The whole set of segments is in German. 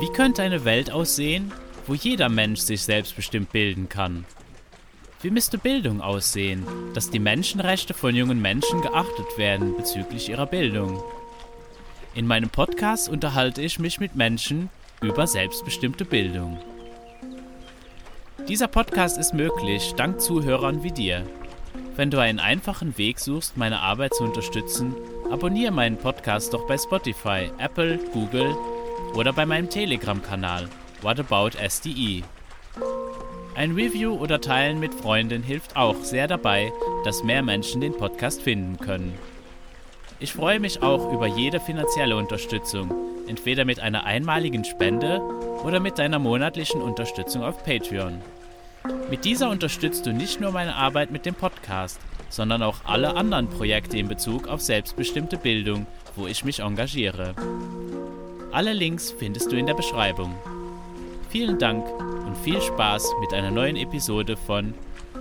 Wie könnte eine Welt aussehen, wo jeder Mensch sich selbstbestimmt bilden kann? Wie müsste Bildung aussehen, dass die Menschenrechte von jungen Menschen geachtet werden bezüglich ihrer Bildung? In meinem Podcast unterhalte ich mich mit Menschen über selbstbestimmte Bildung. Dieser Podcast ist möglich dank Zuhörern wie dir. Wenn du einen einfachen Weg suchst, meine Arbeit zu unterstützen, abonniere meinen Podcast doch bei Spotify, Apple, Google oder bei meinem Telegram-Kanal What About SDE. Ein Review oder Teilen mit Freunden hilft auch sehr dabei, dass mehr Menschen den Podcast finden können. Ich freue mich auch über jede finanzielle Unterstützung, entweder mit einer einmaligen Spende oder mit deiner monatlichen Unterstützung auf Patreon. Mit dieser unterstützt du nicht nur meine Arbeit mit dem Podcast, sondern auch alle anderen Projekte in Bezug auf selbstbestimmte Bildung, wo ich mich engagiere. Alle Links findest du in der Beschreibung. Vielen Dank und viel Spaß mit einer neuen Episode von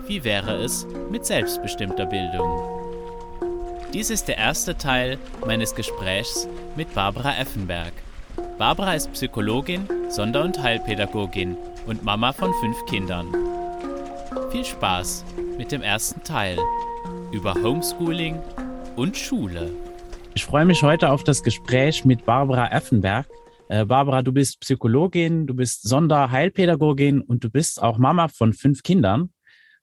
Wie wäre es mit selbstbestimmter Bildung? Dies ist der erste Teil meines Gesprächs mit Barbara Effenberg. Barbara ist Psychologin, Sonder- und Heilpädagogin und Mama von fünf Kindern. Viel Spaß mit dem ersten Teil über Homeschooling und Schule. Ich freue mich heute auf das Gespräch mit Barbara Effenberg. Äh, Barbara, du bist Psychologin, du bist Sonderheilpädagogin und du bist auch Mama von fünf Kindern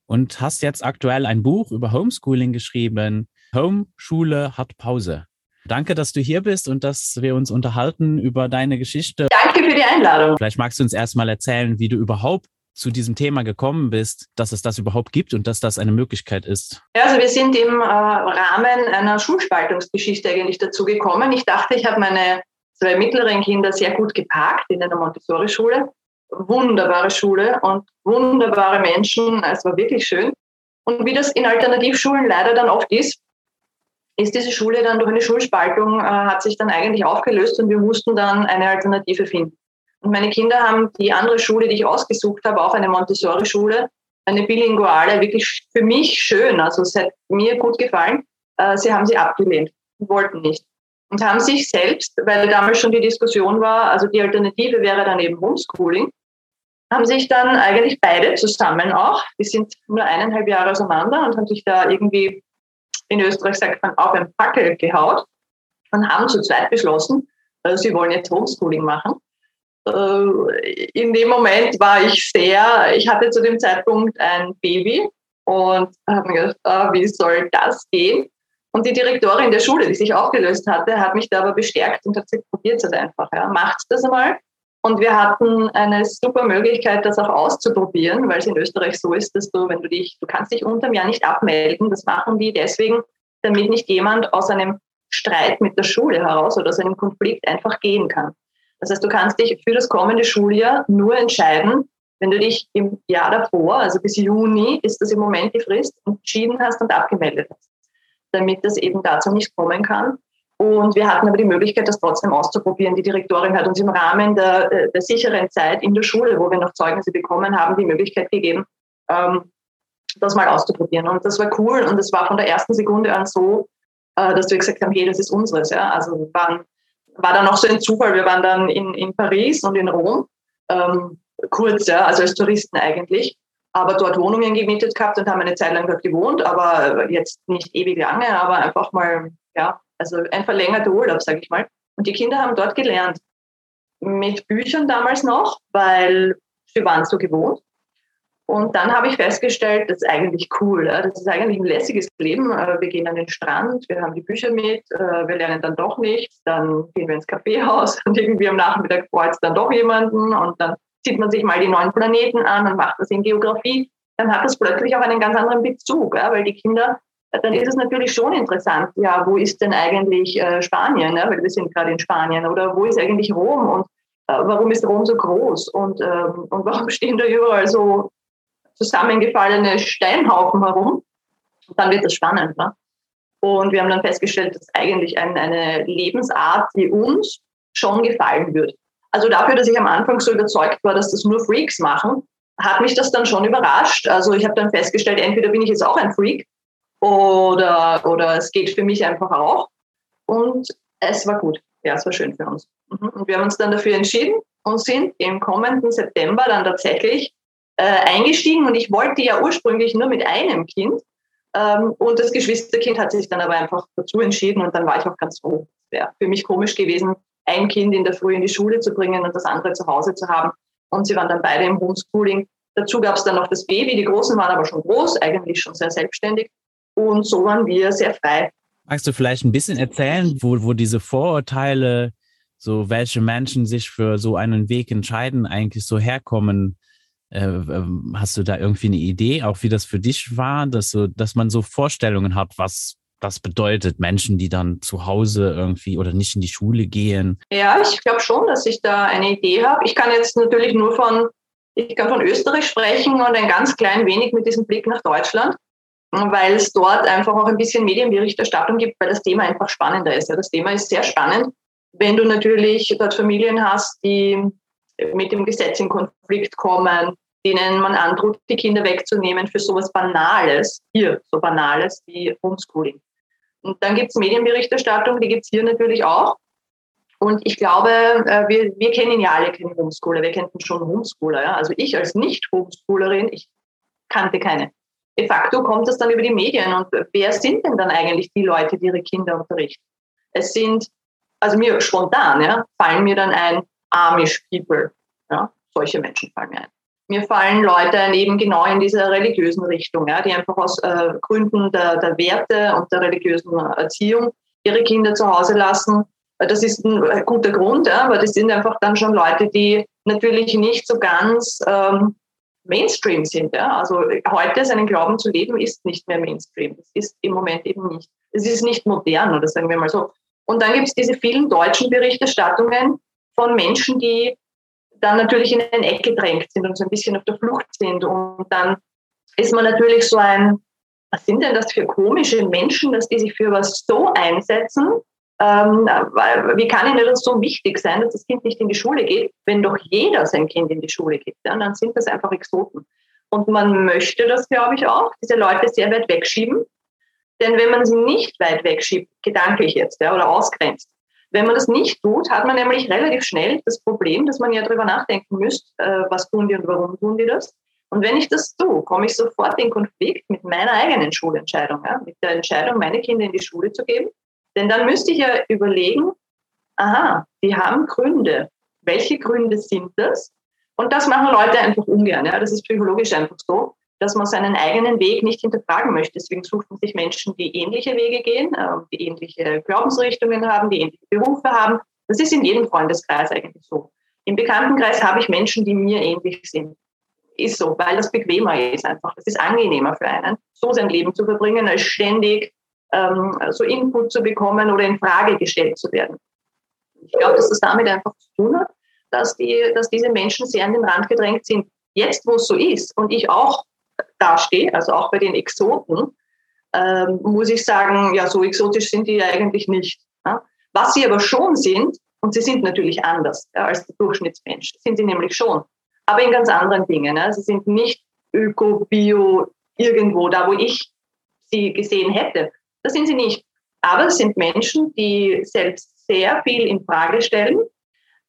und hast jetzt aktuell ein Buch über Homeschooling geschrieben. Home, Schule hat Pause. Danke, dass du hier bist und dass wir uns unterhalten über deine Geschichte. Danke für die Einladung. Vielleicht magst du uns erstmal erzählen, wie du überhaupt zu diesem Thema gekommen bist, dass es das überhaupt gibt und dass das eine Möglichkeit ist? Ja, also wir sind im äh, Rahmen einer Schulspaltungsgeschichte eigentlich dazu gekommen. Ich dachte, ich habe meine zwei mittleren Kinder sehr gut geparkt in einer Montessori-Schule. Wunderbare Schule und wunderbare Menschen. Es war wirklich schön. Und wie das in Alternativschulen leider dann oft ist, ist diese Schule dann durch eine Schulspaltung, äh, hat sich dann eigentlich aufgelöst und wir mussten dann eine Alternative finden. Und meine Kinder haben die andere Schule, die ich ausgesucht habe, auch eine Montessori-Schule, eine bilinguale, wirklich für mich schön. Also es hat mir gut gefallen. Äh, sie haben sie abgelehnt, wollten nicht und haben sich selbst, weil damals schon die Diskussion war, also die Alternative wäre dann eben Homeschooling, haben sich dann eigentlich beide zusammen auch, die sind nur eineinhalb Jahre auseinander und haben sich da irgendwie, in Österreich sagt man, auf ein Packel gehaut und haben zu zweit beschlossen, also sie wollen jetzt Homeschooling machen. Äh, in dem Moment war ich sehr, ich hatte zu dem Zeitpunkt ein Baby und habe mir gedacht, ah, wie soll das gehen? Und die Direktorin der Schule, die sich aufgelöst hatte, hat mich da aber bestärkt und hat gesagt, probiert es einfach, ja, macht das einmal. Und wir hatten eine super Möglichkeit, das auch auszuprobieren, weil es in Österreich so ist, dass du, wenn du dich, du kannst dich unterm Jahr nicht abmelden. Das machen die deswegen, damit nicht jemand aus einem Streit mit der Schule heraus oder aus einem Konflikt einfach gehen kann. Das heißt, du kannst dich für das kommende Schuljahr nur entscheiden, wenn du dich im Jahr davor, also bis Juni ist das im Moment die Frist, entschieden hast und abgemeldet hast damit das eben dazu nicht kommen kann. Und wir hatten aber die Möglichkeit, das trotzdem auszuprobieren. Die Direktorin hat uns im Rahmen der, äh, der sicheren Zeit in der Schule, wo wir noch Zeugnisse bekommen haben, die Möglichkeit gegeben, ähm, das mal auszuprobieren. Und das war cool und es war von der ersten Sekunde an so, äh, dass wir gesagt haben, hey, das ist unseres. Ja? Also waren, war dann auch so ein Zufall. Wir waren dann in, in Paris und in Rom, ähm, kurz, ja, also als Touristen eigentlich aber dort Wohnungen gemietet gehabt und haben eine Zeit lang dort gewohnt, aber jetzt nicht ewig lange, aber einfach mal, ja, also ein verlängerter Urlaub, sage ich mal. Und die Kinder haben dort gelernt. Mit Büchern damals noch, weil sie waren so gewohnt. Und dann habe ich festgestellt, das ist eigentlich cool. Das ist eigentlich ein lässiges Leben. Äh, wir gehen an den Strand, wir haben die Bücher mit, äh, wir lernen dann doch nichts, dann gehen wir ins Kaffeehaus und irgendwie am Nachmittag freut es dann doch jemanden und dann zieht man sich mal die neuen Planeten an und macht das in Geografie, dann hat das plötzlich auch einen ganz anderen Bezug, weil die Kinder, dann ist es natürlich schon interessant, ja, wo ist denn eigentlich äh, Spanien, weil wir sind gerade in Spanien, oder wo ist eigentlich Rom und äh, warum ist Rom so groß und, ähm, und warum stehen da überall so zusammengefallene Steinhaufen herum? Und dann wird das spannend. Ne? Und wir haben dann festgestellt, dass eigentlich ein, eine Lebensart, die uns schon gefallen wird. Also dafür, dass ich am Anfang so überzeugt war, dass das nur Freaks machen, hat mich das dann schon überrascht. Also ich habe dann festgestellt, entweder bin ich jetzt auch ein Freak oder, oder es geht für mich einfach auch. Und es war gut. ja, es war schön für uns. Mhm. Und wir haben uns dann dafür entschieden und sind im kommenden September dann tatsächlich äh, eingestiegen. Und ich wollte ja ursprünglich nur mit einem Kind. Ähm, und das Geschwisterkind hat sich dann aber einfach dazu entschieden und dann war ich auch ganz froh. Es wäre für mich komisch gewesen, ein Kind in der Früh in die Schule zu bringen und das andere zu Hause zu haben. Und sie waren dann beide im Homeschooling. Dazu gab es dann noch das Baby. Die Großen waren aber schon groß, eigentlich schon sehr selbstständig. Und so waren wir sehr frei. Magst du vielleicht ein bisschen erzählen, wo, wo diese Vorurteile, so welche Menschen sich für so einen Weg entscheiden, eigentlich so herkommen? Äh, ähm, hast du da irgendwie eine Idee, auch wie das für dich war, dass, so, dass man so Vorstellungen hat, was das bedeutet, Menschen, die dann zu Hause irgendwie oder nicht in die Schule gehen? Ja, ich glaube schon, dass ich da eine Idee habe. Ich kann jetzt natürlich nur von, ich kann von Österreich sprechen und ein ganz klein wenig mit diesem Blick nach Deutschland, weil es dort einfach auch ein bisschen Medienberichterstattung gibt, weil das Thema einfach spannender ist. Ja, das Thema ist sehr spannend, wenn du natürlich dort Familien hast, die mit dem Gesetz in Konflikt kommen, denen man androht, die Kinder wegzunehmen für sowas Banales, hier so Banales wie Homeschooling. Und dann gibt es Medienberichterstattung, die gibt es hier natürlich auch. Und ich glaube, äh, wir, wir kennen ja alle keine Homeschooler, wir kennen schon Homeschooler. Ja? Also ich als Nicht-Homeschoolerin, ich kannte keine. De facto kommt das dann über die Medien. Und wer sind denn dann eigentlich die Leute, die ihre Kinder unterrichten? Es sind, also mir spontan, ja, fallen mir dann ein Amish People. Ja? Solche Menschen fallen mir ein mir fallen Leute ein, eben genau in dieser religiösen Richtung, ja, die einfach aus äh, Gründen der, der Werte und der religiösen Erziehung ihre Kinder zu Hause lassen. Das ist ein guter Grund, ja, aber das sind einfach dann schon Leute, die natürlich nicht so ganz ähm, Mainstream sind. Ja. Also heute seinen Glauben zu leben ist nicht mehr Mainstream. Das ist im Moment eben nicht. Es ist nicht modern, oder sagen wir mal so. Und dann gibt es diese vielen deutschen Berichterstattungen von Menschen, die dann natürlich in eine Ecke drängt sind und so ein bisschen auf der Flucht sind. Und dann ist man natürlich so ein, was sind denn das für komische Menschen, dass die sich für was so einsetzen? Ähm, wie kann ihnen das so wichtig sein, dass das Kind nicht in die Schule geht, wenn doch jeder sein Kind in die Schule geht? Ja? Dann sind das einfach Exoten. Und man möchte das, glaube ich, auch, diese Leute sehr weit wegschieben. Denn wenn man sie nicht weit wegschiebt, gedanklich jetzt, ja, oder ausgrenzt, wenn man das nicht tut, hat man nämlich relativ schnell das Problem, dass man ja darüber nachdenken müsste, äh, was tun die und warum tun die das. Und wenn ich das tue, komme ich sofort in Konflikt mit meiner eigenen Schulentscheidung, ja, mit der Entscheidung, meine Kinder in die Schule zu geben. Denn dann müsste ich ja überlegen, aha, die haben Gründe. Welche Gründe sind das? Und das machen Leute einfach ungern. Ja. Das ist psychologisch einfach so dass man seinen eigenen Weg nicht hinterfragen möchte. Deswegen sucht man sich Menschen, die ähnliche Wege gehen, ähm, die ähnliche Glaubensrichtungen haben, die ähnliche Berufe haben. Das ist in jedem Freundeskreis eigentlich so. Im Bekanntenkreis habe ich Menschen, die mir ähnlich sind. Ist so, weil das bequemer ist einfach. Es ist angenehmer für einen, so sein Leben zu verbringen, als ständig ähm, so Input zu bekommen oder in Frage gestellt zu werden. Ich glaube, dass das damit einfach zu tun hat, dass, die, dass diese Menschen sehr an den Rand gedrängt sind. Jetzt, wo es so ist und ich auch dastehe, also auch bei den Exoten, ähm, muss ich sagen, ja, so exotisch sind die ja eigentlich nicht. Ja? Was sie aber schon sind, und sie sind natürlich anders ja, als der Durchschnittsmensch, sind sie nämlich schon, aber in ganz anderen Dingen. Ja? Sie sind nicht öko, bio, irgendwo, da wo ich sie gesehen hätte. Das sind sie nicht. Aber es sind Menschen, die selbst sehr viel in Frage stellen,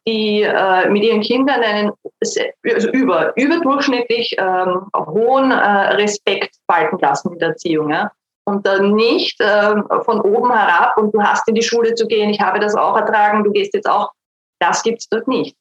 die äh, mit ihren Kindern einen also über, überdurchschnittlich ähm, hohen äh, Respekt walten lassen in der Erziehung. Ja? Und dann nicht äh, von oben herab und du hast in die Schule zu gehen, ich habe das auch ertragen, du gehst jetzt auch. Das gibt es dort nicht.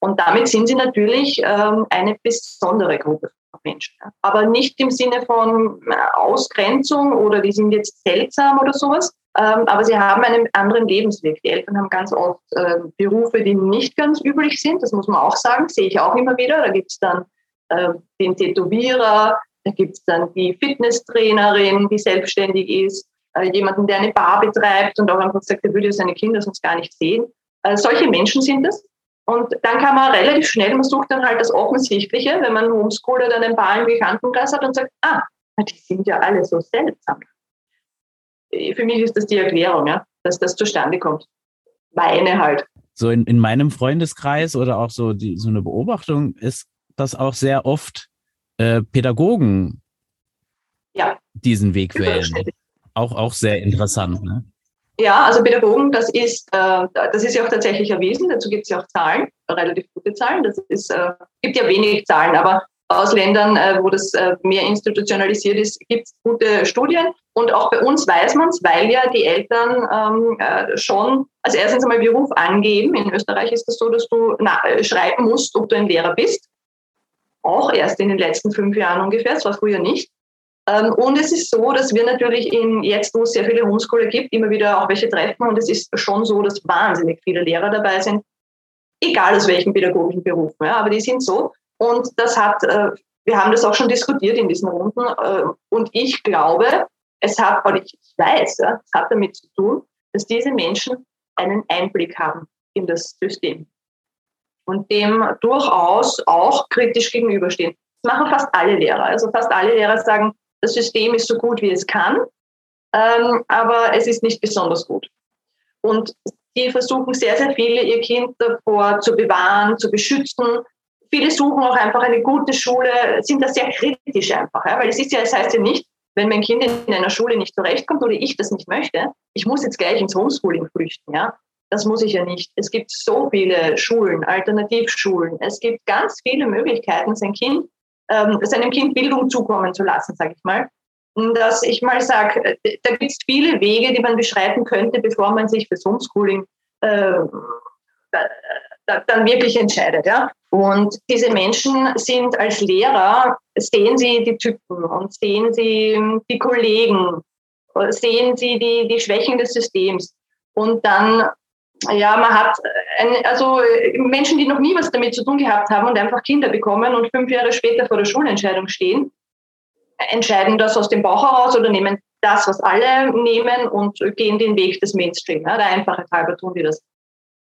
Und damit sind sie natürlich ähm, eine besondere Gruppe von Menschen. Ja? Aber nicht im Sinne von äh, Ausgrenzung oder die sind jetzt seltsam oder sowas, aber sie haben einen anderen Lebensweg. Die Eltern haben ganz oft äh, Berufe, die nicht ganz üblich sind. Das muss man auch sagen, sehe ich auch immer wieder. Da gibt es dann äh, den Tätowierer, da gibt es dann die Fitnesstrainerin, die selbstständig ist, äh, jemanden, der eine Bar betreibt und auch einfach sagt, er würde seine Kinder sonst gar nicht sehen. Äh, solche Menschen sind es. Und dann kann man relativ schnell, man sucht dann halt das Offensichtliche, wenn man Homeschooler dann ein paar im Bekanntenkreis hat und sagt, ah, die sind ja alle so seltsam für mich ist das die Erklärung, ja, dass das zustande kommt. Meine halt. So in, in meinem Freundeskreis oder auch so, die, so eine Beobachtung ist, dass auch sehr oft äh, Pädagogen ja. diesen Weg wählen. Auch, auch sehr interessant. Ne? Ja, also Pädagogen, das ist, äh, das ist ja auch tatsächlich erwiesen. Dazu gibt es ja auch Zahlen, relativ gute Zahlen. Das ist, äh, gibt ja wenig Zahlen, aber aus Ländern, äh, wo das äh, mehr institutionalisiert ist, gibt es gute Studien. Und auch bei uns weiß man es, weil ja die Eltern ähm, äh, schon als erstens einmal Beruf angeben. In Österreich ist das so, dass du na, äh, schreiben musst, ob du ein Lehrer bist. Auch erst in den letzten fünf Jahren ungefähr, das war früher nicht. Ähm, und es ist so, dass wir natürlich in jetzt, wo es sehr viele Homeschooler gibt, immer wieder auch welche treffen. Und es ist schon so, dass wahnsinnig viele Lehrer dabei sind, egal aus welchen pädagogischen Berufen. Ja, aber die sind so. Und das hat, äh, wir haben das auch schon diskutiert in diesen Runden. Äh, und ich glaube, es hat, oder ich weiß, ja, es hat damit zu tun, dass diese Menschen einen Einblick haben in das System und dem durchaus auch kritisch gegenüberstehen. Das machen fast alle Lehrer. Also fast alle Lehrer sagen, das System ist so gut, wie es kann, ähm, aber es ist nicht besonders gut. Und die versuchen sehr, sehr viele, ihr Kind davor zu bewahren, zu beschützen. Viele suchen auch einfach eine gute Schule, sind da sehr kritisch einfach, ja? weil es ist ja, es heißt ja nicht, wenn mein Kind in einer Schule nicht zurechtkommt oder ich das nicht möchte, ich muss jetzt gleich ins Homeschooling flüchten, ja. Das muss ich ja nicht. Es gibt so viele Schulen, Alternativschulen. Es gibt ganz viele Möglichkeiten, sein Kind ähm, seinem Kind Bildung zukommen zu lassen, sage ich mal. Dass ich mal sage, äh, da gibt es viele Wege, die man beschreiten könnte, bevor man sich fürs Homeschooling äh, dann wirklich entscheidet. Ja? Und diese Menschen sind als Lehrer, sehen sie die Typen und sehen sie die Kollegen, sehen sie die, die Schwächen des Systems. Und dann ja, man hat ein, also Menschen, die noch nie was damit zu tun gehabt haben und einfach Kinder bekommen und fünf Jahre später vor der Schulentscheidung stehen, entscheiden das aus dem Bauch heraus oder nehmen das, was alle nehmen und gehen den Weg des Mainstream. Ja, der einfache halber tun die das.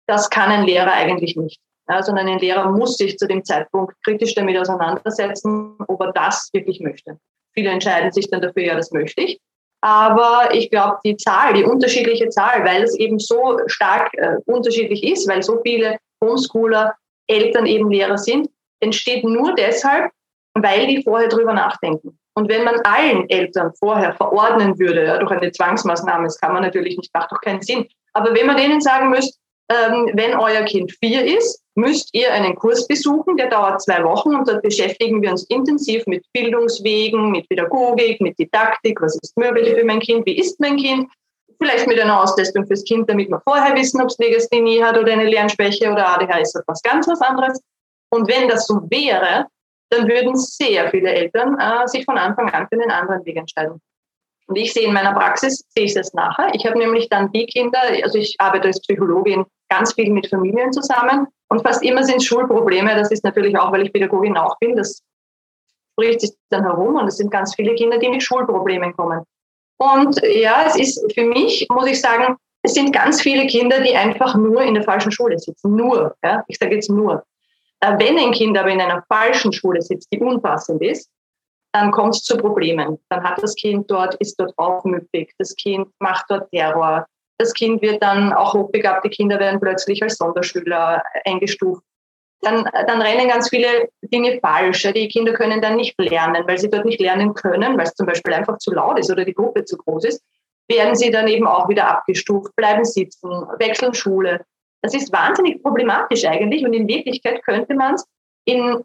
Das kann ein Lehrer eigentlich nicht. Ja, sondern ein Lehrer muss sich zu dem Zeitpunkt kritisch damit auseinandersetzen, ob er das wirklich möchte. Viele entscheiden sich dann dafür, ja, das möchte ich. Aber ich glaube, die Zahl, die unterschiedliche Zahl, weil es eben so stark äh, unterschiedlich ist, weil so viele Homeschooler Eltern eben Lehrer sind, entsteht nur deshalb, weil die vorher drüber nachdenken. Und wenn man allen Eltern vorher verordnen würde, ja, durch eine Zwangsmaßnahme, das kann man natürlich nicht, macht doch keinen Sinn. Aber wenn man denen sagen müsste, ähm, wenn euer Kind vier ist, müsst ihr einen Kurs besuchen, der dauert zwei Wochen und dort beschäftigen wir uns intensiv mit Bildungswegen, mit Pädagogik, mit Didaktik, was ist möglich für mein Kind, wie ist mein Kind, vielleicht mit einer Austestung fürs Kind, damit wir vorher wissen, ob es Legasthenie hat oder eine Lernschwäche oder ADHS oder was ganz was anderes. Und wenn das so wäre, dann würden sehr viele Eltern äh, sich von Anfang an für einen anderen Weg entscheiden. Und ich sehe in meiner Praxis, sehe ich das nachher. Ich habe nämlich dann die Kinder, also ich arbeite als Psychologin ganz viel mit Familien zusammen und fast immer sind Schulprobleme. Das ist natürlich auch, weil ich Pädagogin auch bin. Das spricht sich dann herum und es sind ganz viele Kinder, die mit Schulproblemen kommen. Und ja, es ist für mich, muss ich sagen, es sind ganz viele Kinder, die einfach nur in der falschen Schule sitzen. Nur, ja, ich sage jetzt nur. Äh, wenn ein Kind aber in einer falschen Schule sitzt, die unpassend ist, dann kommt es zu Problemen. Dann hat das Kind dort, ist dort aufmüpfig, das Kind macht dort Terror, das Kind wird dann, auch hochbegabte Kinder werden plötzlich als Sonderschüler eingestuft. Dann, dann rennen ganz viele Dinge falsch. Die Kinder können dann nicht lernen, weil sie dort nicht lernen können, weil es zum Beispiel einfach zu laut ist oder die Gruppe zu groß ist, werden sie dann eben auch wieder abgestuft, bleiben sitzen, wechseln Schule. Das ist wahnsinnig problematisch eigentlich und in Wirklichkeit könnte man es in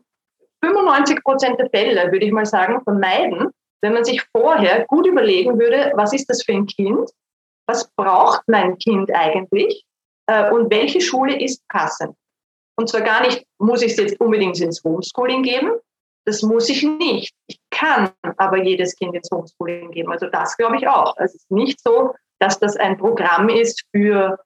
95 Prozent der Fälle, würde ich mal sagen, vermeiden, wenn man sich vorher gut überlegen würde, was ist das für ein Kind, was braucht mein Kind eigentlich äh, und welche Schule ist passend. Und zwar gar nicht, muss ich es jetzt unbedingt ins Homeschooling geben, das muss ich nicht. Ich kann aber jedes Kind ins Homeschooling geben. Also das glaube ich auch. Es ist nicht so, dass das ein Programm ist für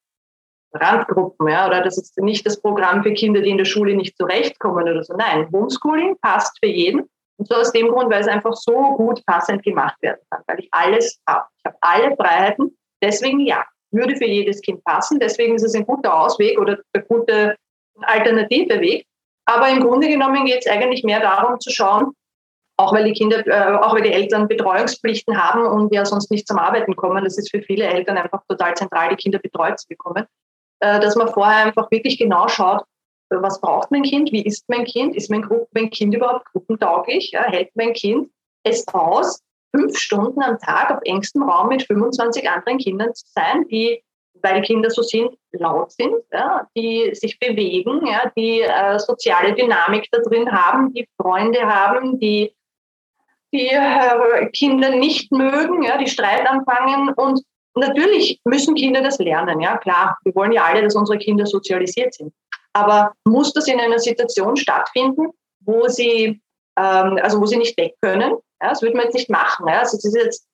Randgruppen, ja, oder das ist nicht das Programm für Kinder, die in der Schule nicht zurechtkommen oder so. Nein, Homeschooling passt für jeden. Und so aus dem Grund, weil es einfach so gut passend gemacht werden kann, weil ich alles habe. Ich habe alle Freiheiten. Deswegen ja, würde für jedes Kind passen. Deswegen ist es ein guter Ausweg oder ein guter alternative Weg. Aber im Grunde genommen geht es eigentlich mehr darum zu schauen, auch weil die Kinder, äh, auch weil die Eltern Betreuungspflichten haben und ja sonst nicht zum Arbeiten kommen. Das ist für viele Eltern einfach total zentral, die Kinder betreut zu bekommen. Äh, dass man vorher einfach wirklich genau schaut, äh, was braucht mein Kind, wie ist mein Kind, ist mein, mein Kind überhaupt gruppentauglich, ja, hält mein Kind es aus, fünf Stunden am Tag auf engstem Raum mit 25 anderen Kindern zu sein, die weil Kinder so sind, laut sind, ja, die sich bewegen, ja, die äh, soziale Dynamik da drin haben, die Freunde haben, die die äh, Kinder nicht mögen, ja, die Streit anfangen. Und natürlich müssen Kinder das lernen, ja, klar. Wir wollen ja alle, dass unsere Kinder sozialisiert sind. Aber muss das in einer Situation stattfinden, wo sie, ähm, also wo sie nicht weg können? Ja, das würde man jetzt nicht machen. Ja. Also das ist jetzt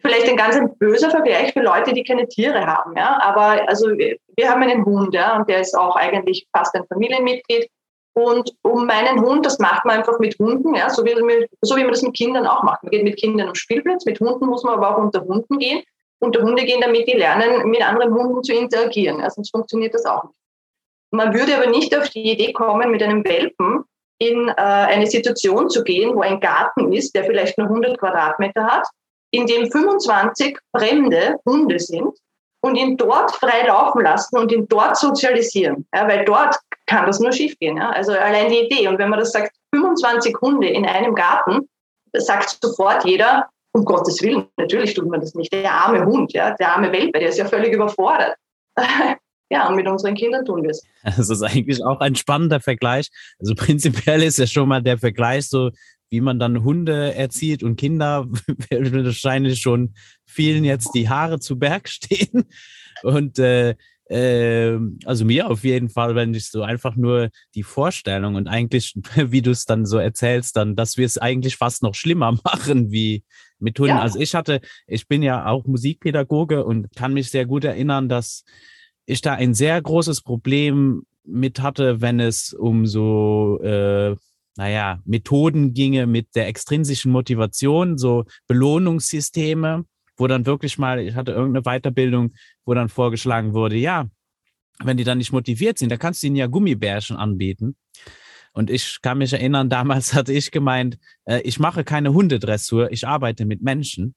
vielleicht ein ganz ein böser Vergleich für Leute, die keine Tiere haben. Ja. Aber also wir haben einen Hund, ja, und der ist auch eigentlich fast ein Familienmitglied. Und um meinen Hund, das macht man einfach mit Hunden, ja, so, wie, so wie man das mit Kindern auch macht. Man geht mit Kindern am Spielplatz, mit Hunden muss man aber auch unter Hunden gehen. Unter Hunde gehen, damit die lernen, mit anderen Hunden zu interagieren. Ja, sonst funktioniert das auch nicht. Man würde aber nicht auf die Idee kommen, mit einem Welpen in äh, eine Situation zu gehen, wo ein Garten ist, der vielleicht nur 100 Quadratmeter hat, in dem 25 fremde Hunde sind und ihn dort frei laufen lassen und ihn dort sozialisieren. Ja, weil dort kann das nur schiefgehen. Ja? Also allein die Idee. Und wenn man das sagt, 25 Hunde in einem Garten, sagt sofort jeder, um Gottes Willen, natürlich tut man das nicht. Der arme Hund, ja, der arme Welpe, der ist ja völlig überfordert. ja, und mit unseren Kindern tun wir es. Das ist eigentlich auch ein spannender Vergleich. Also prinzipiell ist ja schon mal der Vergleich so, wie man dann Hunde erzieht und Kinder, wahrscheinlich schon vielen jetzt die Haare zu Berg stehen. Und äh, äh, also mir auf jeden Fall, wenn ich so einfach nur die Vorstellung und eigentlich, wie du es dann so erzählst, dann, dass wir es eigentlich fast noch schlimmer machen wie mit Hunden. Ja. Also ich hatte, ich bin ja auch Musikpädagoge und kann mich sehr gut erinnern, dass ich da ein sehr großes Problem mit hatte, wenn es um so äh, naja, Methoden ginge mit der extrinsischen Motivation, so Belohnungssysteme, wo dann wirklich mal, ich hatte irgendeine Weiterbildung, wo dann vorgeschlagen wurde, ja, wenn die dann nicht motiviert sind, dann kannst du ihnen ja Gummibärchen anbieten. Und ich kann mich erinnern, damals hatte ich gemeint, äh, ich mache keine Hundedressur, ich arbeite mit Menschen.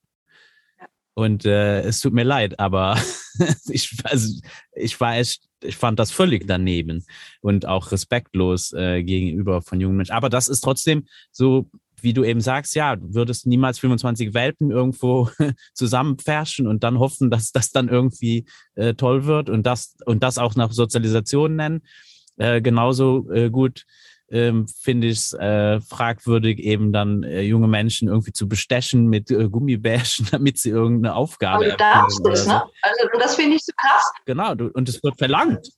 Und äh, es tut mir leid, aber ich, also, ich war echt, ich fand das völlig daneben und auch respektlos äh, gegenüber von jungen Menschen. Aber das ist trotzdem so, wie du eben sagst, ja, du würdest niemals 25 Welpen irgendwo zusammenpferchen und dann hoffen, dass das dann irgendwie äh, toll wird und das und das auch nach Sozialisation nennen. Äh, genauso äh, gut ähm, finde ich es äh, fragwürdig, eben dann äh, junge Menschen irgendwie zu bestechen mit äh, Gummibärchen, damit sie irgendeine Aufgabe Aber du darfst das, so. ne? Also das finde ich so krass. Genau, du, und es wird verlangt.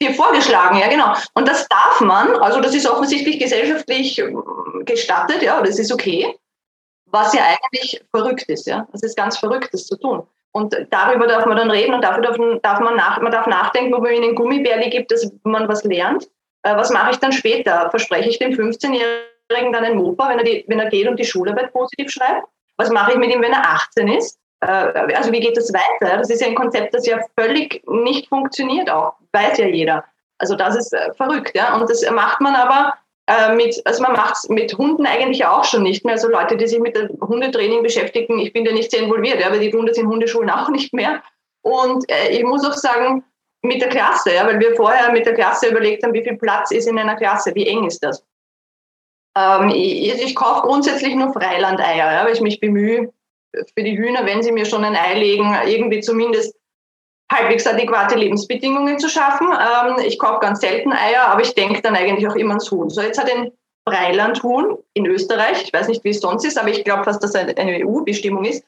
Dir vorgeschlagen, ja genau. Und das darf man, also das ist offensichtlich gesellschaftlich ähm, gestattet, ja, das ist okay. Was ja eigentlich verrückt ist, ja. Das ist ganz verrückt, das zu tun. Und darüber darf man dann reden und dafür darf, darf man, nach, man darf nachdenken, ob man ihnen Gummibärli gibt, dass man was lernt. Äh, was mache ich dann später? Verspreche ich dem 15-Jährigen dann ein Mopa, wenn er, die, wenn er geht und die Schularbeit positiv schreibt? Was mache ich mit ihm, wenn er 18 ist? Äh, also wie geht das weiter? Das ist ja ein Konzept, das ja völlig nicht funktioniert auch. Weiß ja jeder. Also das ist äh, verrückt, ja. Und das macht man aber mit, also man macht es mit Hunden eigentlich auch schon nicht mehr. Also Leute, die sich mit dem Hundetraining beschäftigen, ich bin da nicht sehr involviert, ja, aber die tun das in Hundeschulen auch nicht mehr. Und ich muss auch sagen, mit der Klasse, ja, weil wir vorher mit der Klasse überlegt haben, wie viel Platz ist in einer Klasse, wie eng ist das. Ähm, ich, ich kaufe grundsätzlich nur Freilandeier, ja, weil ich mich bemühe, für die Hühner, wenn sie mir schon ein Ei legen, irgendwie zumindest halbwegs adäquate Lebensbedingungen zu schaffen. Ähm, ich kaufe ganz selten Eier, aber ich denke dann eigentlich auch immer ans Huhn. So, jetzt hat ein Freilandhuhn in Österreich, ich weiß nicht, wie es sonst ist, aber ich glaube dass das eine EU-Bestimmung ist,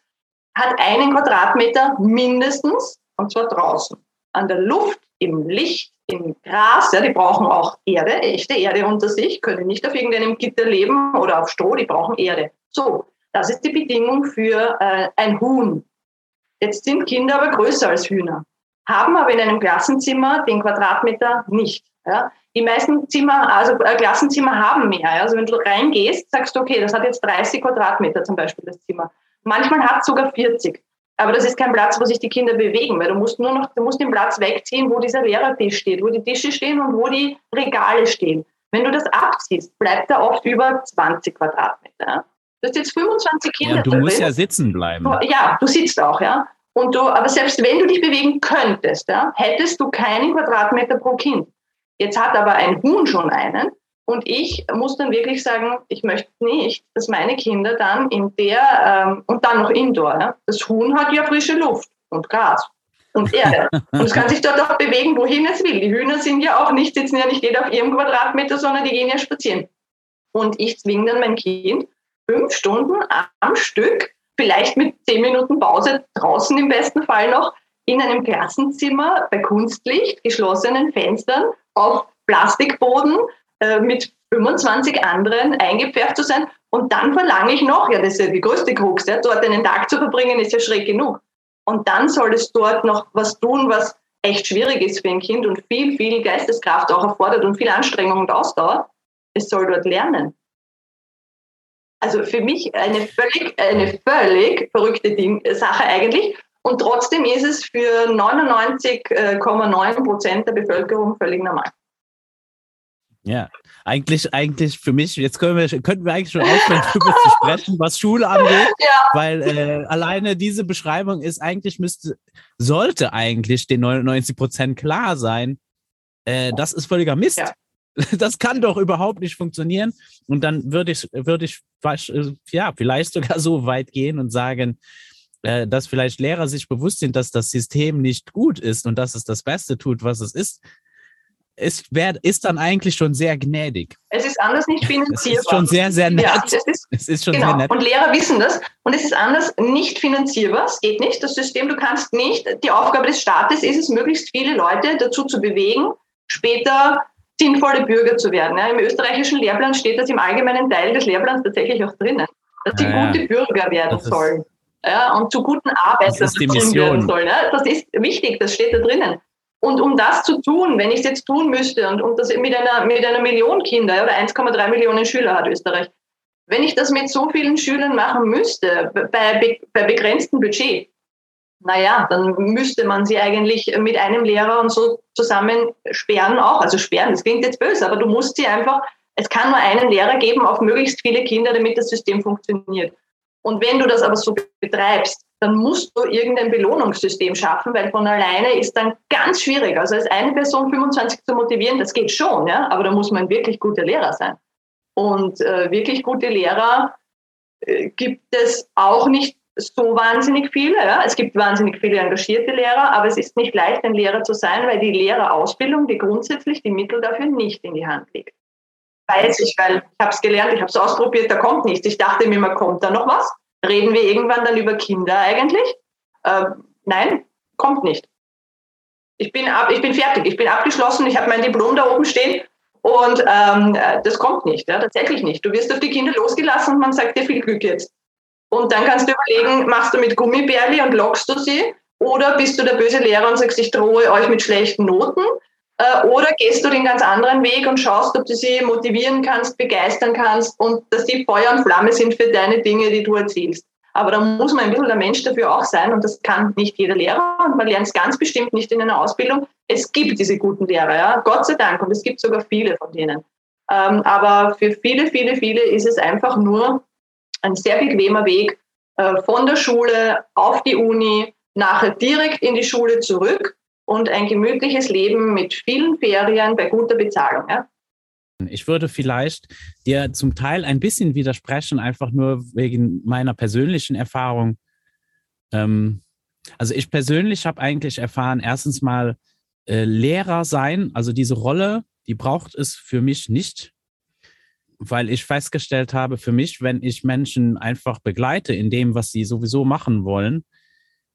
hat einen Quadratmeter mindestens, und zwar draußen an der Luft, im Licht, im Gras. Ja, die brauchen auch Erde, echte Erde unter sich, können nicht auf irgendeinem Gitter leben oder auf Stroh, die brauchen Erde. So, das ist die Bedingung für äh, ein Huhn. Jetzt sind Kinder aber größer als Hühner, haben aber in einem Klassenzimmer den Quadratmeter nicht. Ja. Die meisten Zimmer, also äh, Klassenzimmer haben mehr. Ja. Also wenn du reingehst, sagst du, okay, das hat jetzt 30 Quadratmeter zum Beispiel das Zimmer. Manchmal hat es sogar 40. Aber das ist kein Platz, wo sich die Kinder bewegen, weil du musst nur noch, du musst den Platz wegziehen, wo dieser Lehrertisch steht, wo die Tische stehen und wo die Regale stehen. Wenn du das abziehst, bleibt da oft über 20 Quadratmeter. Du hast jetzt 25 Kinder. Ja, du drin. musst ja sitzen bleiben. Ja, du sitzt auch, ja. Und du, aber selbst wenn du dich bewegen könntest, ja, hättest du keinen Quadratmeter pro Kind. Jetzt hat aber ein Huhn schon einen und ich muss dann wirklich sagen, ich möchte nicht, dass meine Kinder dann in der, ähm, und dann noch indoor, ja? das Huhn hat ja frische Luft und Gras. und Erde. Und es kann sich dort auch bewegen, wohin es will. Die Hühner sind ja auch nicht, sitzen ja nicht jeder auf ihrem Quadratmeter, sondern die gehen ja spazieren. Und ich zwinge dann mein Kind fünf Stunden am Stück, vielleicht mit zehn Minuten Pause draußen im besten Fall noch, in einem Klassenzimmer bei Kunstlicht, geschlossenen Fenstern, auf Plastikboden äh, mit 25 anderen eingepfercht zu sein. Und dann verlange ich noch, ja, das ist ja die größte Krux, ja, dort einen Tag zu verbringen, ist ja schräg genug. Und dann soll es dort noch was tun, was echt schwierig ist für ein Kind und viel, viel Geisteskraft auch erfordert und viel Anstrengung und Ausdauer. Es soll dort lernen. Also für mich eine völlig, eine völlig verrückte Ding, Sache eigentlich. Und trotzdem ist es für 99,9 Prozent der Bevölkerung völlig normal. Ja, eigentlich, eigentlich für mich, jetzt können wir, könnten wir eigentlich schon aufhören, darüber zu sprechen, was Schule angeht, ja. weil äh, alleine diese Beschreibung ist eigentlich, müsste, sollte eigentlich den 99 Prozent klar sein, äh, das ist völliger Mist. Ja. Das kann doch überhaupt nicht funktionieren. Und dann würde ich, würde ich, äh, ja, vielleicht sogar so weit gehen und sagen, äh, dass vielleicht Lehrer sich bewusst sind, dass das System nicht gut ist und dass es das Beste tut, was es ist, ist, wär, ist dann eigentlich schon sehr gnädig. Es ist anders nicht finanzierbar. Es ist schon sehr, sehr nett. Ja, es, ist, es ist schon genau. sehr nett. Und Lehrer wissen das. Und es ist anders nicht finanzierbar. Es geht nicht. Das System, du kannst nicht, die Aufgabe des Staates ist es, möglichst viele Leute dazu zu bewegen, später sinnvolle Bürger zu werden. Ja, Im österreichischen Lehrplan steht das im allgemeinen Teil des Lehrplans tatsächlich auch drinnen, dass sie ja, gute Bürger werden sollen ja, und zu guten Arbeitern werden sollen. Das ist wichtig, das steht da drinnen. Und um das zu tun, wenn ich es jetzt tun müsste und, und das mit einer, mit einer Million Kinder oder 1,3 Millionen Schüler hat Österreich, wenn ich das mit so vielen Schülern machen müsste, bei, bei begrenztem Budget, naja, dann müsste man sie eigentlich mit einem Lehrer und so zusammen sperren auch. Also sperren, das klingt jetzt böse, aber du musst sie einfach, es kann nur einen Lehrer geben auf möglichst viele Kinder, damit das System funktioniert. Und wenn du das aber so betreibst, dann musst du irgendein Belohnungssystem schaffen, weil von alleine ist dann ganz schwierig. Also als eine Person 25 zu motivieren, das geht schon, ja, aber da muss man wirklich guter Lehrer sein. Und äh, wirklich gute Lehrer äh, gibt es auch nicht so wahnsinnig viele. Ja. Es gibt wahnsinnig viele engagierte Lehrer, aber es ist nicht leicht, ein Lehrer zu sein, weil die Lehrerausbildung, die grundsätzlich die Mittel dafür nicht in die Hand legt. Weiß ich, weil ich habe es gelernt, ich habe es ausprobiert, da kommt nichts. Ich dachte mir, man kommt da noch was? Reden wir irgendwann dann über Kinder eigentlich? Äh, nein, kommt nicht. Ich bin, ab, ich bin fertig, ich bin abgeschlossen, ich habe mein Diplom da oben stehen und ähm, das kommt nicht, ja, tatsächlich nicht. Du wirst auf die Kinder losgelassen und man sagt dir viel Glück jetzt. Und dann kannst du überlegen, machst du mit Gummibärli und lockst du sie oder bist du der böse Lehrer und sagst, ich drohe euch mit schlechten Noten äh, oder gehst du den ganz anderen Weg und schaust, ob du sie motivieren kannst, begeistern kannst und dass sie Feuer und Flamme sind für deine Dinge, die du erzählst. Aber da muss man ein bisschen der Mensch dafür auch sein und das kann nicht jeder Lehrer und man lernt es ganz bestimmt nicht in einer Ausbildung. Es gibt diese guten Lehrer, ja, Gott sei Dank und es gibt sogar viele von denen. Ähm, aber für viele, viele, viele ist es einfach nur ein sehr bequemer Weg äh, von der Schule auf die Uni, nachher direkt in die Schule zurück und ein gemütliches Leben mit vielen Ferien bei guter Bezahlung. Ja? Ich würde vielleicht dir zum Teil ein bisschen widersprechen, einfach nur wegen meiner persönlichen Erfahrung. Ähm, also ich persönlich habe eigentlich erfahren, erstens mal äh, Lehrer sein, also diese Rolle, die braucht es für mich nicht, weil ich festgestellt habe, für mich, wenn ich Menschen einfach begleite in dem, was sie sowieso machen wollen,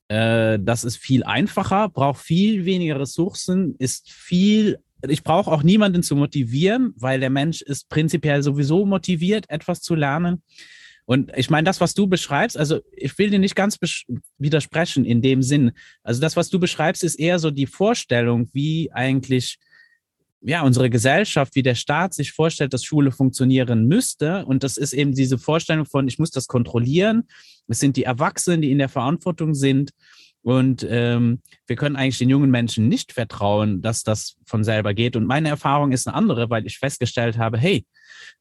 äh, das ist viel einfacher, braucht viel weniger Ressourcen, ist viel. Ich brauche auch niemanden zu motivieren, weil der Mensch ist prinzipiell sowieso motiviert, etwas zu lernen. Und ich meine, das, was du beschreibst, also ich will dir nicht ganz widersprechen in dem Sinn. Also das, was du beschreibst, ist eher so die Vorstellung, wie eigentlich ja, unsere Gesellschaft, wie der Staat sich vorstellt, dass Schule funktionieren müsste. Und das ist eben diese Vorstellung von, ich muss das kontrollieren. Es sind die Erwachsenen, die in der Verantwortung sind. Und ähm, wir können eigentlich den jungen Menschen nicht vertrauen, dass das von selber geht. Und meine Erfahrung ist eine andere, weil ich festgestellt habe, hey,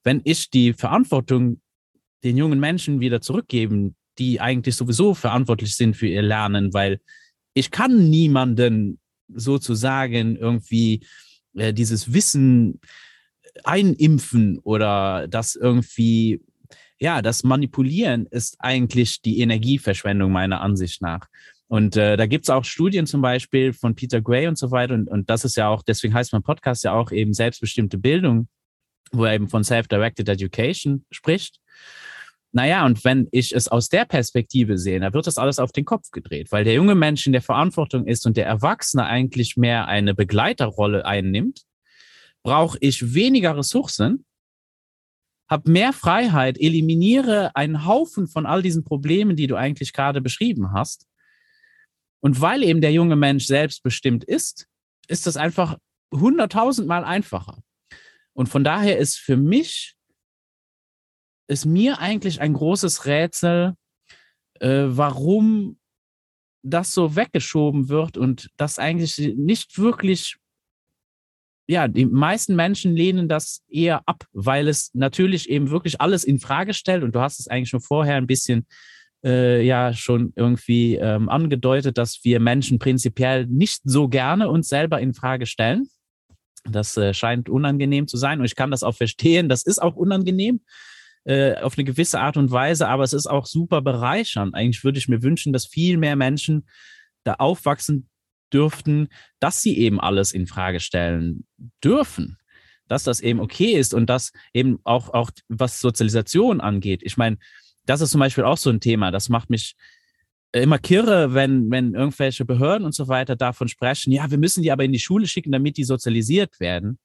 wenn ich die Verantwortung den jungen Menschen wieder zurückgeben, die eigentlich sowieso verantwortlich sind für ihr Lernen, weil ich kann niemanden sozusagen irgendwie äh, dieses Wissen einimpfen oder das irgendwie, ja, das Manipulieren ist eigentlich die Energieverschwendung meiner Ansicht nach. Und äh, da gibt's auch Studien zum Beispiel von Peter Gray und so weiter. Und, und das ist ja auch, deswegen heißt mein Podcast ja auch eben selbstbestimmte Bildung, wo er eben von Self-Directed Education spricht. Naja, und wenn ich es aus der Perspektive sehe, dann wird das alles auf den Kopf gedreht, weil der junge Mensch in der Verantwortung ist und der Erwachsene eigentlich mehr eine Begleiterrolle einnimmt, brauche ich weniger Ressourcen, habe mehr Freiheit, eliminiere einen Haufen von all diesen Problemen, die du eigentlich gerade beschrieben hast. Und weil eben der junge Mensch selbstbestimmt ist, ist das einfach hunderttausendmal einfacher. Und von daher ist für mich ist mir eigentlich ein großes Rätsel, äh, warum das so weggeschoben wird und das eigentlich nicht wirklich, ja, die meisten Menschen lehnen das eher ab, weil es natürlich eben wirklich alles in Frage stellt und du hast es eigentlich schon vorher ein bisschen äh, ja schon irgendwie ähm, angedeutet, dass wir Menschen prinzipiell nicht so gerne uns selber in Frage stellen. Das äh, scheint unangenehm zu sein und ich kann das auch verstehen. Das ist auch unangenehm äh, auf eine gewisse Art und Weise, aber es ist auch super bereichernd. Eigentlich würde ich mir wünschen, dass viel mehr Menschen da aufwachsen dürften, dass sie eben alles in Frage stellen dürfen. Dass das eben okay ist und dass eben auch, auch was Sozialisation angeht. Ich meine, das ist zum Beispiel auch so ein Thema. Das macht mich immer kirre, wenn, wenn irgendwelche Behörden und so weiter davon sprechen, ja, wir müssen die aber in die Schule schicken, damit die sozialisiert werden.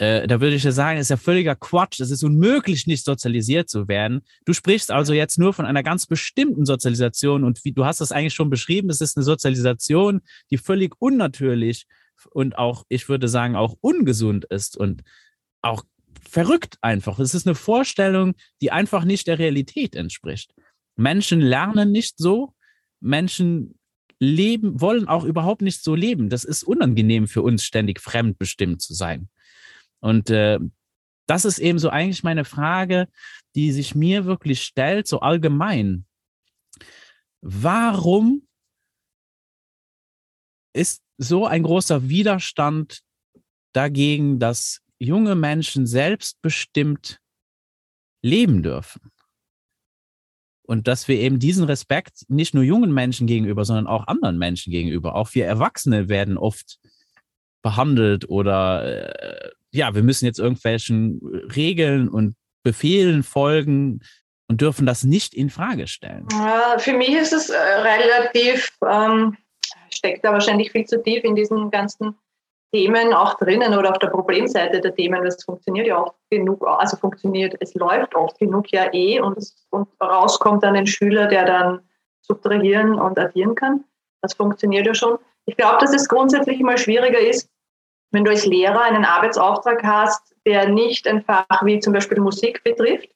Äh, da würde ich ja sagen, ist ja völliger Quatsch. Es ist unmöglich, nicht sozialisiert zu werden. Du sprichst also jetzt nur von einer ganz bestimmten Sozialisation und wie du hast das eigentlich schon beschrieben, es ist eine Sozialisation, die völlig unnatürlich und auch, ich würde sagen, auch ungesund ist und auch verrückt einfach. Es ist eine Vorstellung, die einfach nicht der Realität entspricht. Menschen lernen nicht so. Menschen leben, wollen auch überhaupt nicht so leben. Das ist unangenehm für uns, ständig fremdbestimmt zu sein. Und äh, das ist eben so eigentlich meine Frage, die sich mir wirklich stellt, so allgemein. Warum ist so ein großer Widerstand dagegen, dass junge Menschen selbstbestimmt leben dürfen? Und dass wir eben diesen Respekt nicht nur jungen Menschen gegenüber, sondern auch anderen Menschen gegenüber, auch wir Erwachsene werden oft behandelt oder äh, ja, wir müssen jetzt irgendwelchen Regeln und Befehlen folgen und dürfen das nicht in Frage stellen. Für mich ist es äh, relativ, ähm, steckt da wahrscheinlich viel zu tief in diesen ganzen Themen auch drinnen oder auf der Problemseite der Themen. Das funktioniert ja oft genug, also funktioniert, es läuft oft genug ja eh und, es, und rauskommt dann ein Schüler, der dann subtrahieren und addieren kann. Das funktioniert ja schon. Ich glaube, dass es grundsätzlich immer schwieriger ist, wenn du als Lehrer einen Arbeitsauftrag hast, der nicht ein Fach wie zum Beispiel Musik betrifft,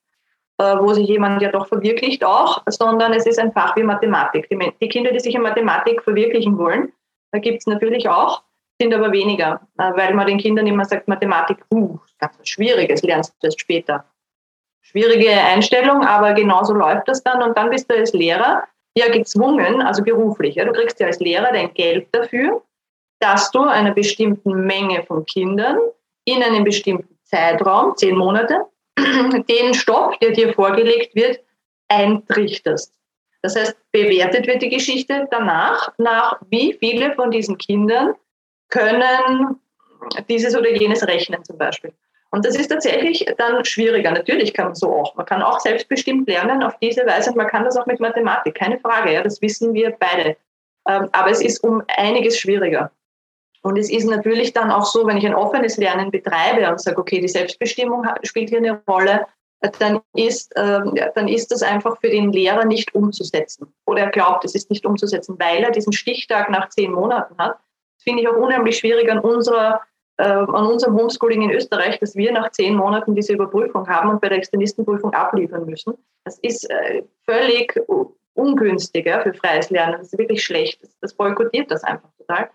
äh, wo sich jemand ja doch verwirklicht auch, sondern es ist ein Fach wie Mathematik. Die, Kinder, die sich in Mathematik verwirklichen wollen, da gibt es natürlich auch, sind aber weniger, äh, weil man den Kindern immer sagt, Mathematik, uh, ganz was Schwieriges, lernst du das später. Schwierige Einstellung, aber genauso läuft das dann und dann bist du als Lehrer ja gezwungen, also beruflich. Ja, du kriegst ja als Lehrer dein Geld dafür dass du einer bestimmten Menge von Kindern in einem bestimmten Zeitraum, zehn Monate, den Stoff, der dir vorgelegt wird, eintrichterst. Das heißt, bewertet wird die Geschichte danach, nach wie viele von diesen Kindern können dieses oder jenes rechnen zum Beispiel. Und das ist tatsächlich dann schwieriger. Natürlich kann man so auch. Man kann auch selbstbestimmt lernen auf diese Weise. Man kann das auch mit Mathematik, keine Frage. Ja, das wissen wir beide. Ähm, aber es ist um einiges schwieriger. Und es ist natürlich dann auch so, wenn ich ein offenes Lernen betreibe und sage, okay, die Selbstbestimmung spielt hier eine Rolle, dann ist, ähm, dann ist das einfach für den Lehrer nicht umzusetzen. Oder er glaubt, es ist nicht umzusetzen, weil er diesen Stichtag nach zehn Monaten hat. Das finde ich auch unheimlich schwierig an, unserer, äh, an unserem Homeschooling in Österreich, dass wir nach zehn Monaten diese Überprüfung haben und bei der Externistenprüfung abliefern müssen. Das ist äh, völlig ungünstig für freies Lernen. Das ist wirklich schlecht. Das boykottiert das einfach total.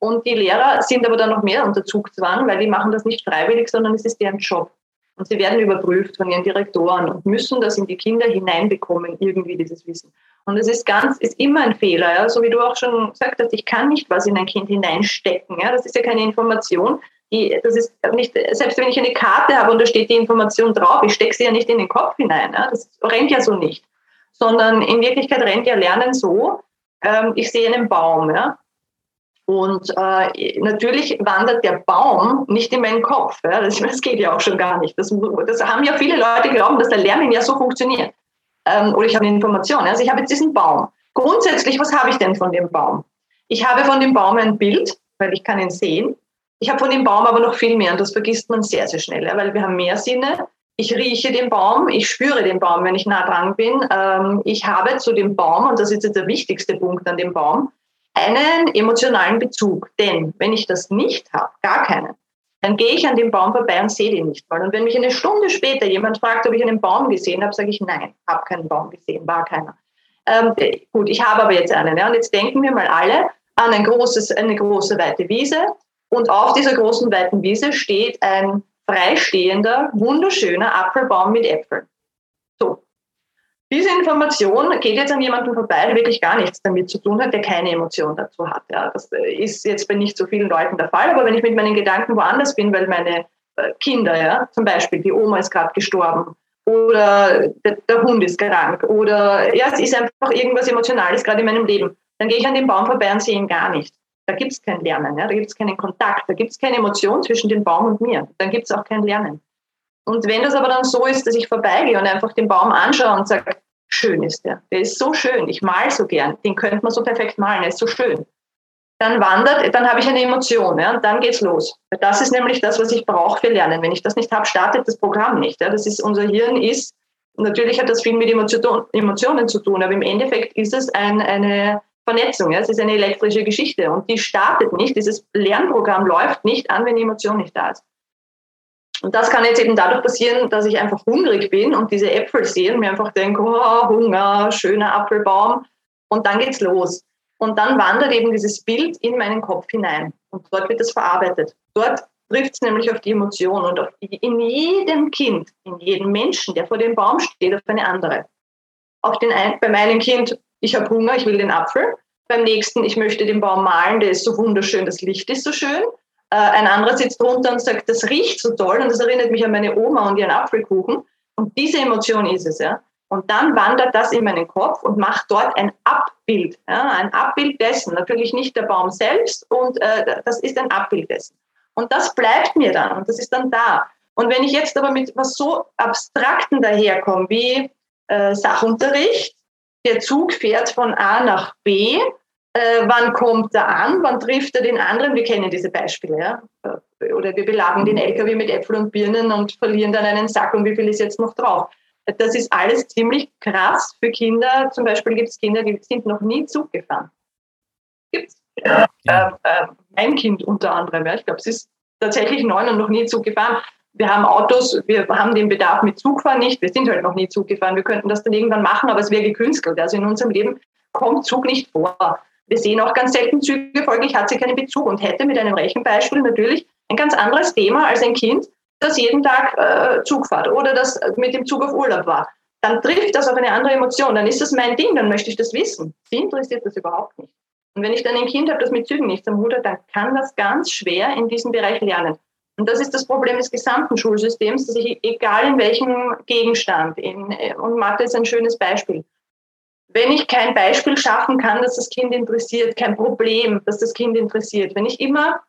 Und die Lehrer sind aber dann noch mehr unter Zugzwang, weil die machen das nicht freiwillig, sondern es ist deren Job. Und sie werden überprüft von ihren Direktoren und müssen das in die Kinder hineinbekommen, irgendwie dieses Wissen. Und es ist ganz, ist immer ein Fehler, ja? so wie du auch schon gesagt hast, ich kann nicht was in ein Kind hineinstecken. Ja? Das ist ja keine Information. Die, das ist nicht, selbst wenn ich eine Karte habe und da steht die Information drauf, ich stecke sie ja nicht in den Kopf hinein. Ja? Das rennt ja so nicht. Sondern in Wirklichkeit rennt ja Lernen so, ähm, ich sehe einen Baum, ja. Und äh, natürlich wandert der Baum nicht in meinen Kopf. Ja? Das, das, geht ja auch schon gar nicht. Das, das, haben ja viele Leute glauben, dass der Lernen ja so funktioniert. Ähm, oder ich habe eine Information. Also ich habe jetzt diesen Baum. Grundsätzlich, was habe ich denn von dem Baum? Ich habe von dem Baum ein Bild, weil ich kann ihn sehen. Ich habe von dem Baum aber noch viel mehr und das vergisst man sehr, sehr schnell, ja? weil wir haben mehr Sinne. Ich rieche den Baum, ich spüre den Baum, wenn ich nah dran bin. Ähm, ich habe zu dem Baum, und das ist jetzt der wichtigste Punkt an dem Baum, einen emotionalen Bezug. Denn wenn ich das nicht habe, gar keinen, dann gehe ich an dem Baum vorbei und sehe den nicht mal. Und wenn mich eine Stunde später jemand fragt, ob ich einen Baum gesehen habe, sage ich nein, habe keinen Baum gesehen, war keiner. Ähm, gut, ich habe aber jetzt einen. Ja, und jetzt denken wir mal alle an ein großes, eine große weite Wiese. Und auf dieser großen weiten Wiese steht ein freistehender, wunderschöner Apfelbaum mit Äpfeln. Diese Information geht jetzt an jemanden vorbei, der wirklich gar nichts damit zu tun hat, der keine Emotion dazu hat. Ja, das ist jetzt bei nicht so vielen Leuten der Fall, aber wenn ich mit meinen Gedanken woanders bin, weil meine äh, Kinder, ja, zum Beispiel die Oma ist gerade gestorben oder der, der, Hund ist krank oder ja, es ist einfach irgendwas Emotionales gerade in meinem Leben, dann gehe ich an dem Baum vorbei und sehe ihn gar nicht. Da gibt es kein Lernen, ja, da gibt es keinen Kontakt, da gibt es keine Emotion zwischen dem Baum und mir. Dann gibt es auch kein Lernen. Und wenn das aber dann so ist, dass ich vorbeigehe und einfach den Baum anschaue und sage, schön ist der, der ist so schön, ich mal so gern, den könnte man so perfekt malen, er ist so schön. Dann wandert, dann habe ich eine Emotion, ja, und dann geht's los. Das ist nämlich das, was ich brauche für Lernen. Wenn ich das nicht habe, startet das Programm nicht. Ja. Das ist, unser Hirn ist, natürlich hat das viel mit Emotionen zu tun, aber im Endeffekt ist es ein, eine Vernetzung, ja. es ist eine elektrische Geschichte und die startet nicht, dieses Lernprogramm läuft nicht an, wenn die Emotion nicht da ist. Und das kann jetzt eben dadurch passieren, dass ich einfach hungrig bin und diese Äpfel sehe und mir einfach denke, oh, Hunger, schöner Apfelbaum. Und dann geht's los. Und dann wandert eben dieses Bild in meinen Kopf hinein. Und dort wird es verarbeitet. Dort trifft es nämlich auf die Emotion und auf, in jedem Kind, in jedem Menschen, der vor dem Baum steht, auf eine andere. Auf den bei meinem Kind, ich habe Hunger, ich will den Apfel. Beim nächsten, ich möchte den Baum malen, der ist so wunderschön, das Licht ist so schön. Äh, ein anderer sitzt drunter und sagt, das riecht so toll und das erinnert mich an meine Oma und ihren Apfelkuchen. Und diese Emotion ist es, ja. Und dann wandert das in meinen Kopf und macht dort ein Abbild, ja, ein Abbild dessen. Natürlich nicht der Baum selbst und äh, das ist ein Abbild dessen. Und das bleibt mir dann und das ist dann da. Und wenn ich jetzt aber mit was so Abstrakten daherkomme wie äh, Sachunterricht, der Zug fährt von A nach B äh, wann kommt er an, wann trifft er den anderen. Wir kennen diese Beispiele. Ja? Äh, oder wir beladen den LKW mit Äpfeln und Birnen und verlieren dann einen Sack und wie viel ist jetzt noch drauf. Das ist alles ziemlich krass für Kinder. Zum Beispiel gibt es Kinder, die sind noch nie Zug gefahren. Gibt es. Ja. Äh, äh, mein Kind unter anderem. Ja. Ich glaube, es ist tatsächlich neun und noch nie Zug gefahren. Wir haben Autos, wir haben den Bedarf mit Zugfahren nicht. Wir sind halt noch nie Zug gefahren. Wir könnten das dann irgendwann machen, aber es wäre gekünstelt. Also in unserem Leben kommt Zug nicht vor. Wir sehen auch ganz selten Züge, folglich hat sie keinen Bezug und hätte mit einem Rechenbeispiel natürlich ein ganz anderes Thema als ein Kind, das jeden Tag äh, Zug fährt oder das mit dem Zug auf Urlaub war. Dann trifft das auf eine andere Emotion, dann ist das mein Ding, dann möchte ich das wissen. Sie interessiert das überhaupt nicht. Und wenn ich dann ein Kind habe, das mit Zügen nichts am Hut hat, dann kann das ganz schwer in diesem Bereich lernen. Und das ist das Problem des gesamten Schulsystems, dass ich, egal in welchem Gegenstand, in, äh, und Mathe ist ein schönes Beispiel, wenn ich kein Beispiel schaffen kann, dass das Kind interessiert, kein Problem, dass das Kind interessiert, wenn ich immer,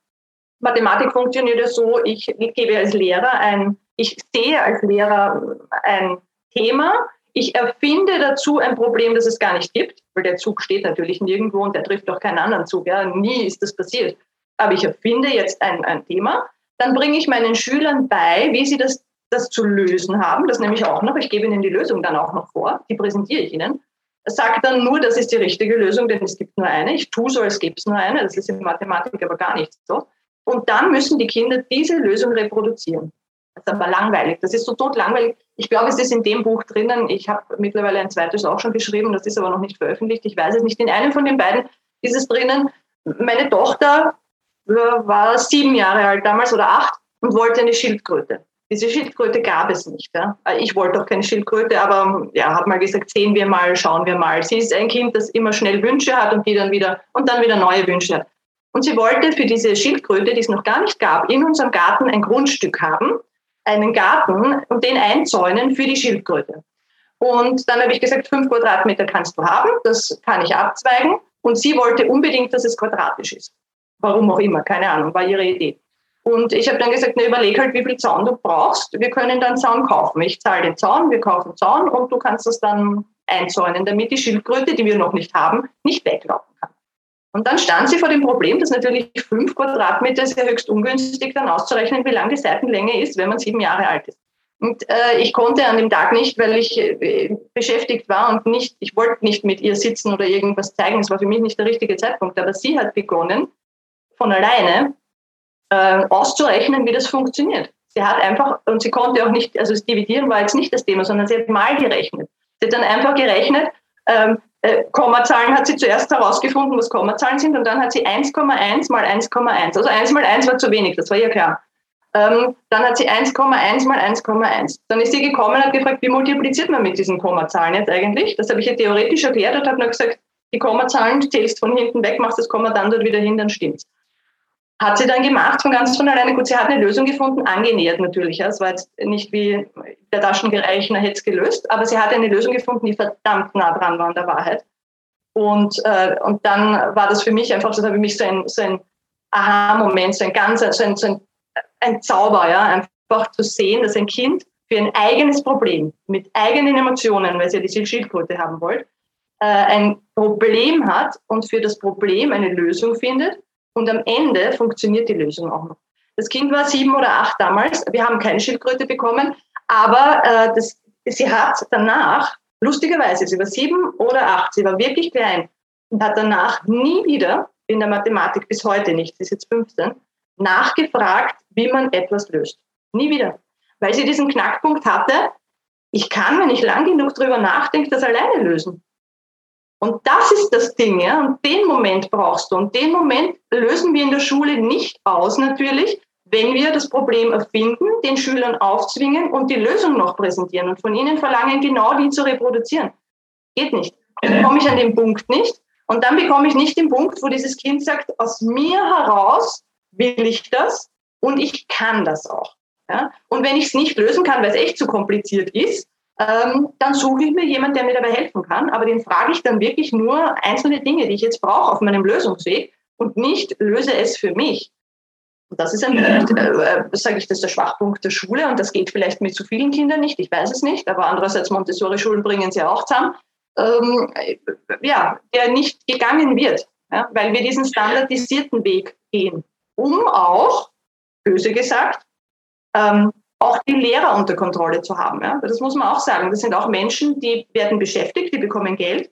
Mathematik funktioniert ja so, ich, gebe als Lehrer ein, ich sehe als Lehrer ein Thema, ich erfinde dazu ein Problem, das es gar nicht gibt, weil der Zug steht natürlich nirgendwo und der trifft auch keinen anderen Zug. Ja, nie ist das passiert. Aber ich erfinde jetzt ein, ein Thema, dann bringe ich meinen Schülern bei, wie sie das, das zu lösen haben. Das nehme ich auch noch. Ich gebe ihnen die Lösung dann auch noch vor. Die präsentiere ich ihnen sage dann nur, das ist die richtige Lösung, denn es gibt nur eine. Ich tue so, als gäbe es nur eine. Das ist in Mathematik aber gar nicht so. Und dann müssen die Kinder diese Lösung reproduzieren. Das ist aber langweilig. Das ist so tot langweilig. Ich glaube, es ist in dem Buch drinnen. Ich habe mittlerweile ein zweites auch schon geschrieben. Das ist aber noch nicht veröffentlicht. Ich weiß es nicht. In einem von den beiden ist es drinnen. Meine Tochter äh, war sieben Jahre alt damals oder acht und wollte eine Schildkröte. Diese Schildkröte gab es nicht. Ja. Ich wollte auch keine Schildkröte, aber ja, habe mal gesagt, sehen wir mal, schauen wir mal. Sie ist ein Kind, das immer schnell Wünsche hat und die dann wieder und dann wieder neue Wünsche hat. Und sie wollte für diese Schildkröte, die es noch gar nicht gab, in unserem Garten ein Grundstück haben, einen Garten und den einzäunen für die Schildkröte. Und dann habe ich gesagt, fünf Quadratmeter kannst du haben, das kann ich abzweigen. Und sie wollte unbedingt, dass es quadratisch ist. Warum auch immer, keine Ahnung, war ihre Idee. Und ich habe dann gesagt, na, überleg halt, wie viel Zaun du brauchst. Wir können dann Zaun kaufen. Ich zahle den Zaun, wir kaufen Zaun und du kannst das dann einzäunen, damit die Schildkröte, die wir noch nicht haben, nicht weglaufen kann. Und dann stand sie vor dem Problem, dass natürlich fünf Quadratmeter ja höchst ungünstig, dann auszurechnen, wie lang die Seitenlänge ist, wenn man sieben Jahre alt ist. Und äh, ich konnte an dem Tag nicht, weil ich äh, beschäftigt war und nicht, ich wollte nicht mit ihr sitzen oder irgendwas zeigen. Es war für mich nicht der richtige Zeitpunkt. Aber sie hat begonnen, von alleine äh, auszurechnen, wie das funktioniert. Sie hat einfach, und sie konnte auch nicht, also das Dividieren war jetzt nicht das Thema, sondern sie hat mal gerechnet. Sie hat dann einfach gerechnet, ähm, äh, Kommazahlen hat sie zuerst herausgefunden, was Kommazahlen sind, und dann hat sie 1,1 mal 1,1. Also 1 mal 1 war zu wenig, das war ihr klar. Ähm, dann hat sie 1,1 mal 1,1. Dann ist sie gekommen und hat gefragt, wie multipliziert man mit diesen Kommazahlen jetzt eigentlich? Das habe ich ihr theoretisch erklärt und habe nur gesagt, die Kommazahlen zählst von hinten weg, machst das Komma dann dort wieder hin, dann stimmt's. Hat sie dann gemacht, von ganz von alleine. Gut, sie hat eine Lösung gefunden, angenähert natürlich. Es war jetzt nicht wie der Taschengerechner hätte es gelöst, aber sie hat eine Lösung gefunden, die verdammt nah dran war an der Wahrheit. Und, äh, und dann war das für mich einfach, so habe ich mich so ein, so ein Aha-Moment, so ein ganz, so ein, so ein, ein Zauber, ja, einfach zu sehen, dass ein Kind für ein eigenes Problem mit eigenen Emotionen, weil sie ja diese Schildkröte haben wollt, äh, ein Problem hat und für das Problem eine Lösung findet und am Ende funktioniert die Lösung auch noch. Das Kind war sieben oder acht damals. Wir haben keine Schildkröte bekommen, aber äh, das, sie hat danach, lustigerweise, sie war sieben oder acht, sie war wirklich klein und hat danach nie wieder in der Mathematik bis heute nicht, sie ist jetzt 15, nachgefragt, wie man etwas löst. Nie wieder. Weil sie diesen Knackpunkt hatte, ich kann, wenn ich lang genug drüber nachdenke, das alleine lösen. Und das ist das Ding, ja. Und den Moment brauchst du. Und den Moment lösen wir in der Schule nicht aus, natürlich, wenn wir das Problem erfinden, den Schülern aufzwingen und die Lösung noch präsentieren und von ihnen verlangen, genau die zu reproduzieren. Geht nicht. Dann komme ich an den Punkt nicht. Und dann bekomme ich nicht den Punkt, wo dieses Kind sagt, aus mir heraus will ich das und ich kann das auch. Ja? Und wenn ich es nicht lösen kann, weil es echt zu kompliziert ist, ähm, dann suche ich mir jemanden, der mir dabei helfen kann. Aber den frage ich dann wirklich nur einzelne Dinge, die ich jetzt brauche auf meinem Lösungsweg und nicht löse es für mich. Und das ist ein, äh, äh, sage ich, das ist der Schwachpunkt der Schule und das geht vielleicht mit zu vielen Kindern nicht, ich weiß es nicht, aber andererseits Montessori-Schulen bringen sie auch zusammen, ähm, ja, der nicht gegangen wird, ja, weil wir diesen standardisierten Weg gehen, um auch, böse gesagt, ähm, auch die Lehrer unter Kontrolle zu haben. Ja? Das muss man auch sagen. Das sind auch Menschen, die werden beschäftigt, die bekommen Geld.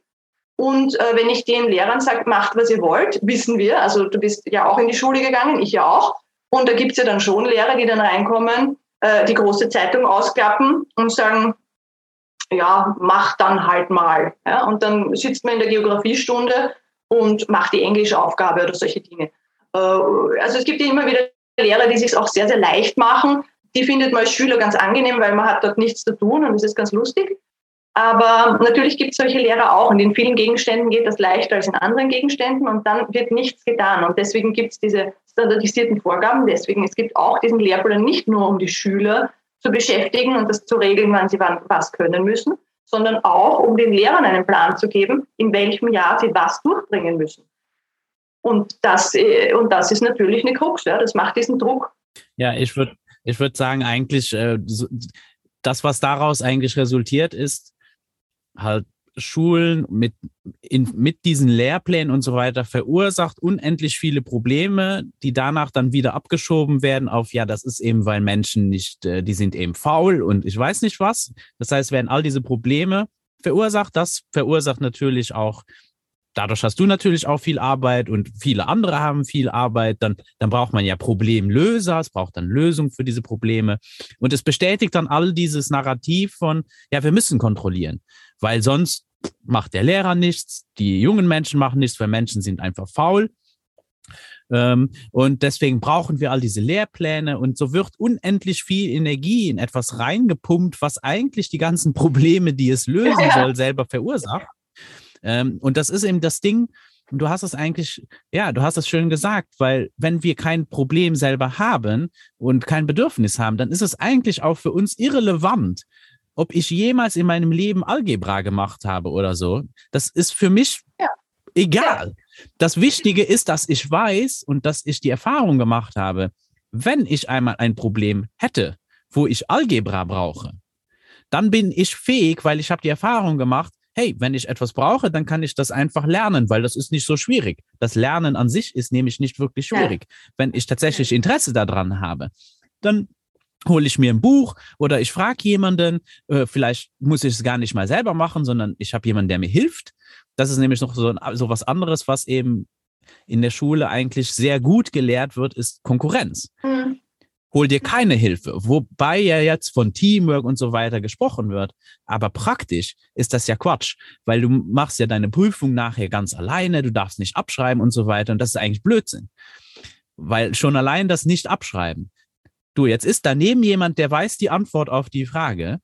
Und äh, wenn ich den Lehrern sage, macht, was ihr wollt, wissen wir, also du bist ja auch in die Schule gegangen, ich ja auch. Und da gibt es ja dann schon Lehrer, die dann reinkommen, äh, die große Zeitung ausklappen und sagen, ja, mach dann halt mal. Ja? Und dann sitzt man in der Geografiestunde und macht die Englischaufgabe oder solche Dinge. Äh, also es gibt ja immer wieder Lehrer, die sich auch sehr, sehr leicht machen, die findet man als Schüler ganz angenehm, weil man hat dort nichts zu tun und es ist ganz lustig. Aber natürlich gibt es solche Lehrer auch und in vielen Gegenständen geht das leichter als in anderen Gegenständen und dann wird nichts getan. Und deswegen gibt es diese standardisierten Vorgaben. Deswegen, es gibt auch diesen Lehrplan nicht nur, um die Schüler zu beschäftigen und das zu regeln, wann sie wann was können müssen, sondern auch, um den Lehrern einen Plan zu geben, in welchem Jahr sie was durchbringen müssen. Und das, äh, und das ist natürlich eine Krux, ja. das macht diesen Druck. Ja, ich würde ich würde sagen, eigentlich, äh, das, was daraus eigentlich resultiert, ist halt Schulen mit, in, mit diesen Lehrplänen und so weiter verursacht unendlich viele Probleme, die danach dann wieder abgeschoben werden auf, ja, das ist eben, weil Menschen nicht, äh, die sind eben faul und ich weiß nicht was. Das heißt, werden all diese Probleme verursacht. Das verursacht natürlich auch dadurch hast du natürlich auch viel Arbeit und viele andere haben viel Arbeit. Dann, dann braucht man ja Problemlöser, es braucht dann Lösungen für diese Probleme. Und es bestätigt dann all dieses Narrativ von, ja, wir müssen kontrollieren, weil sonst macht der Lehrer nichts, die jungen Menschen machen nichts, weil Menschen sind einfach faul. Ähm, und deswegen brauchen wir all diese Lehrpläne und so wird unendlich viel Energie in etwas reingepumpt, was eigentlich die ganzen Probleme, die es lösen soll, selber verursacht. Ähm, und das ist eben das Ding, du hast es eigentlich, ja, du hast es schön gesagt, weil wenn wir kein Problem selber haben und kein Bedürfnis haben, dann ist es eigentlich auch für uns irrelevant, ob ich jemals in meinem Leben Algebra gemacht habe oder so. Das ist für mich ja. Egal. Das Wichtige ist, dass ich weiß und dass ich die Erfahrung gemacht habe, wenn ich einmal ein Problem hätte, wo ich Algebra brauche, dann bin ich fähig, weil ich habe die Erfahrung gemacht, hey, wenn ich etwas brauche, dann kann ich das einfach lernen, weil das ist nicht so schwierig. Das Lernen an sich ist nämlich nicht wirklich schwierig. Ja. Wenn ich tatsächlich Interesse daran habe, dann hole ich mir ein Buch oder ich frage jemanden, äh, vielleicht muss ich es gar nicht mal selber machen, sondern ich habe jemanden, der mir hilft. Das ist nämlich noch so, so was anderes, was eben in der Schule eigentlich sehr gut gelehrt wird, ist Konkurrenz. Mhm. Hol dir keine Hilfe, wobei ja jetzt von Teamwork und so weiter gesprochen wird. Aber praktisch ist das ja Quatsch, weil du machst ja deine Prüfung nachher ganz alleine, du darfst nicht abschreiben und so weiter. Und das ist eigentlich Blödsinn. Weil schon allein das nicht abschreiben Du, jetzt ist daneben jemand, der weiß die Antwort auf die Frage.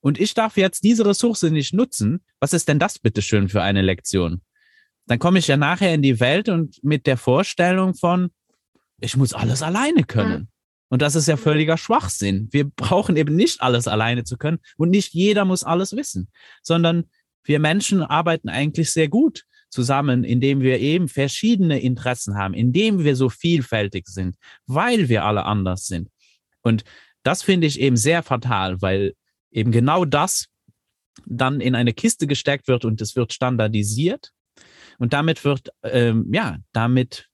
Und ich darf jetzt diese Ressource nicht nutzen. Was ist denn das bitteschön für eine Lektion? Dann komme ich ja nachher in die Welt und mit der Vorstellung von, ich muss alles alleine können. Und das ist ja völliger Schwachsinn. Wir brauchen eben nicht alles alleine zu können und nicht jeder muss alles wissen, sondern wir Menschen arbeiten eigentlich sehr gut zusammen, indem wir eben verschiedene Interessen haben, indem wir so vielfältig sind, weil wir alle anders sind. Und das finde ich eben sehr fatal, weil eben genau das dann in eine Kiste gesteckt wird und es wird standardisiert. Und damit wird, ähm, ja, damit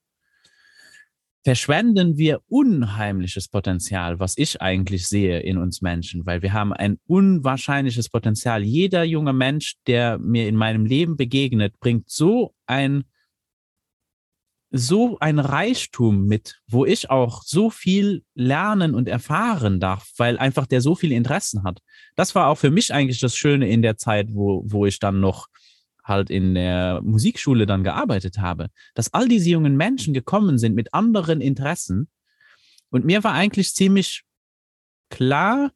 verschwenden wir unheimliches Potenzial, was ich eigentlich sehe in uns Menschen, weil wir haben ein unwahrscheinliches Potenzial. Jeder junge Mensch, der mir in meinem Leben begegnet, bringt so ein so ein Reichtum mit, wo ich auch so viel lernen und erfahren darf, weil einfach der so viele Interessen hat. Das war auch für mich eigentlich das Schöne in der Zeit, wo, wo ich dann noch halt in der Musikschule dann gearbeitet habe, dass all diese jungen Menschen gekommen sind mit anderen Interessen. Und mir war eigentlich ziemlich klar,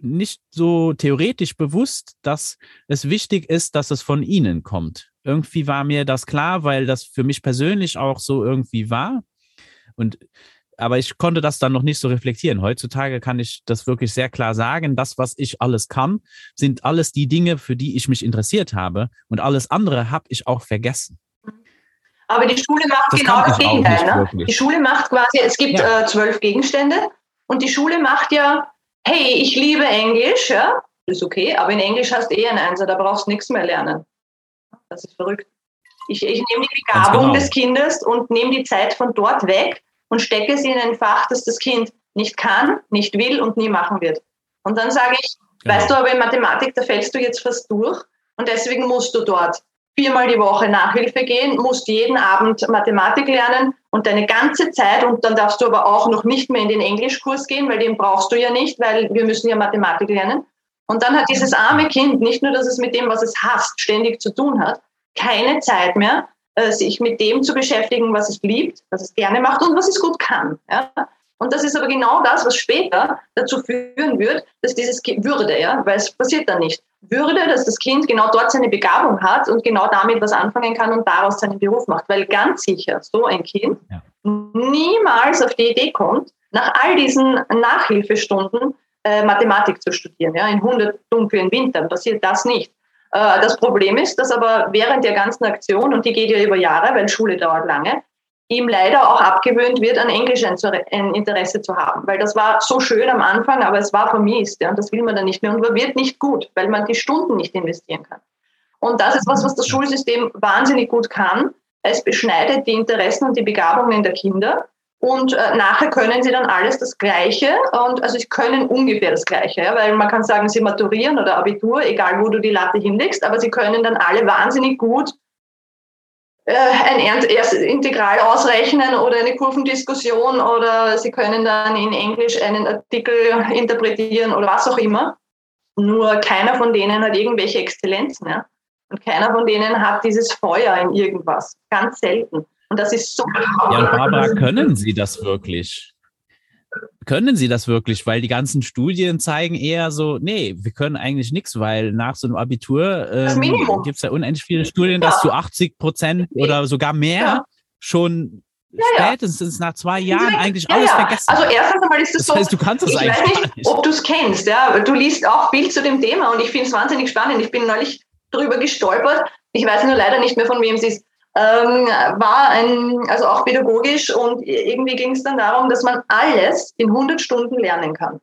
nicht so theoretisch bewusst, dass es wichtig ist, dass es von ihnen kommt. Irgendwie war mir das klar, weil das für mich persönlich auch so irgendwie war. Und aber ich konnte das dann noch nicht so reflektieren. Heutzutage kann ich das wirklich sehr klar sagen. Das, was ich alles kann, sind alles die Dinge, für die ich mich interessiert habe. Und alles andere habe ich auch vergessen. Aber die Schule macht das genau das Gegenteil. Ne? Die Schule macht quasi, es gibt ja. äh, zwölf Gegenstände und die Schule macht ja, hey, ich liebe Englisch, ja, ist okay, aber in Englisch hast du eh ein Einser, da brauchst du nichts mehr lernen. Das ist verrückt. Ich, ich nehme die Begabung genau. des Kindes und nehme die Zeit von dort weg und stecke sie in ein Fach, das das Kind nicht kann, nicht will und nie machen wird. Und dann sage ich, genau. weißt du, aber in Mathematik, da fällst du jetzt fast durch und deswegen musst du dort viermal die Woche Nachhilfe gehen, musst jeden Abend Mathematik lernen und deine ganze Zeit und dann darfst du aber auch noch nicht mehr in den Englischkurs gehen, weil den brauchst du ja nicht, weil wir müssen ja Mathematik lernen. Und dann hat dieses arme Kind nicht nur, dass es mit dem, was es hasst, ständig zu tun hat, keine Zeit mehr, äh, sich mit dem zu beschäftigen, was es liebt, was es gerne macht und was es gut kann. Ja? Und das ist aber genau das, was später dazu führen wird, dass dieses kind Würde, ja, weil es passiert dann nicht. Würde, dass das Kind genau dort seine Begabung hat und genau damit was anfangen kann und daraus seinen Beruf macht. Weil ganz sicher so ein Kind ja. niemals auf die Idee kommt, nach all diesen Nachhilfestunden äh, Mathematik zu studieren. Ja, in 100 dunklen Wintern passiert das nicht. Äh, das Problem ist, dass aber während der ganzen Aktion, und die geht ja über Jahre, weil Schule dauert lange, ihm leider auch abgewöhnt wird, an Englisch ein, Interesse zu haben. Weil das war so schön am Anfang, aber es war vermiest. Ja, und das will man dann nicht mehr und man wird nicht gut, weil man die Stunden nicht investieren kann. Und das ist was, was das Schulsystem wahnsinnig gut kann. Es beschneidet die Interessen und die Begabungen der Kinder und äh, nachher können sie dann alles das Gleiche und also sie können ungefähr das Gleiche, ja, weil man kann sagen, sie maturieren oder Abitur, egal wo du die Latte hinlegst, aber sie können dann alle wahnsinnig gut äh, ein erstes Integral ausrechnen oder eine Kurvendiskussion oder sie können dann in Englisch einen Artikel interpretieren oder was auch immer. Nur keiner von denen hat irgendwelche Exzellenzen. Ja? Und keiner von denen hat dieses Feuer in irgendwas. Ganz selten. Und das ist so. Ja, und Barbara, können Sie das wirklich? Können Sie das wirklich? Weil die ganzen Studien zeigen eher so, nee, wir können eigentlich nichts, weil nach so einem Abitur ähm, gibt es ja unendlich viele Studien, ja. dass du 80 Prozent oder sogar mehr ja. schon ja, spätestens nach zwei Jahren eigentlich alles vergessen. Also erstens einmal ist es das so, heißt, du kannst das ich weiß nicht, nicht. ob du es kennst. Ja? Du liest auch viel zu dem Thema und ich finde es wahnsinnig spannend. Ich bin neulich darüber gestolpert, ich weiß nur leider nicht mehr, von wem sie ist, ähm, war ein, also auch pädagogisch und irgendwie ging es dann darum, dass man alles in 100 Stunden lernen kann.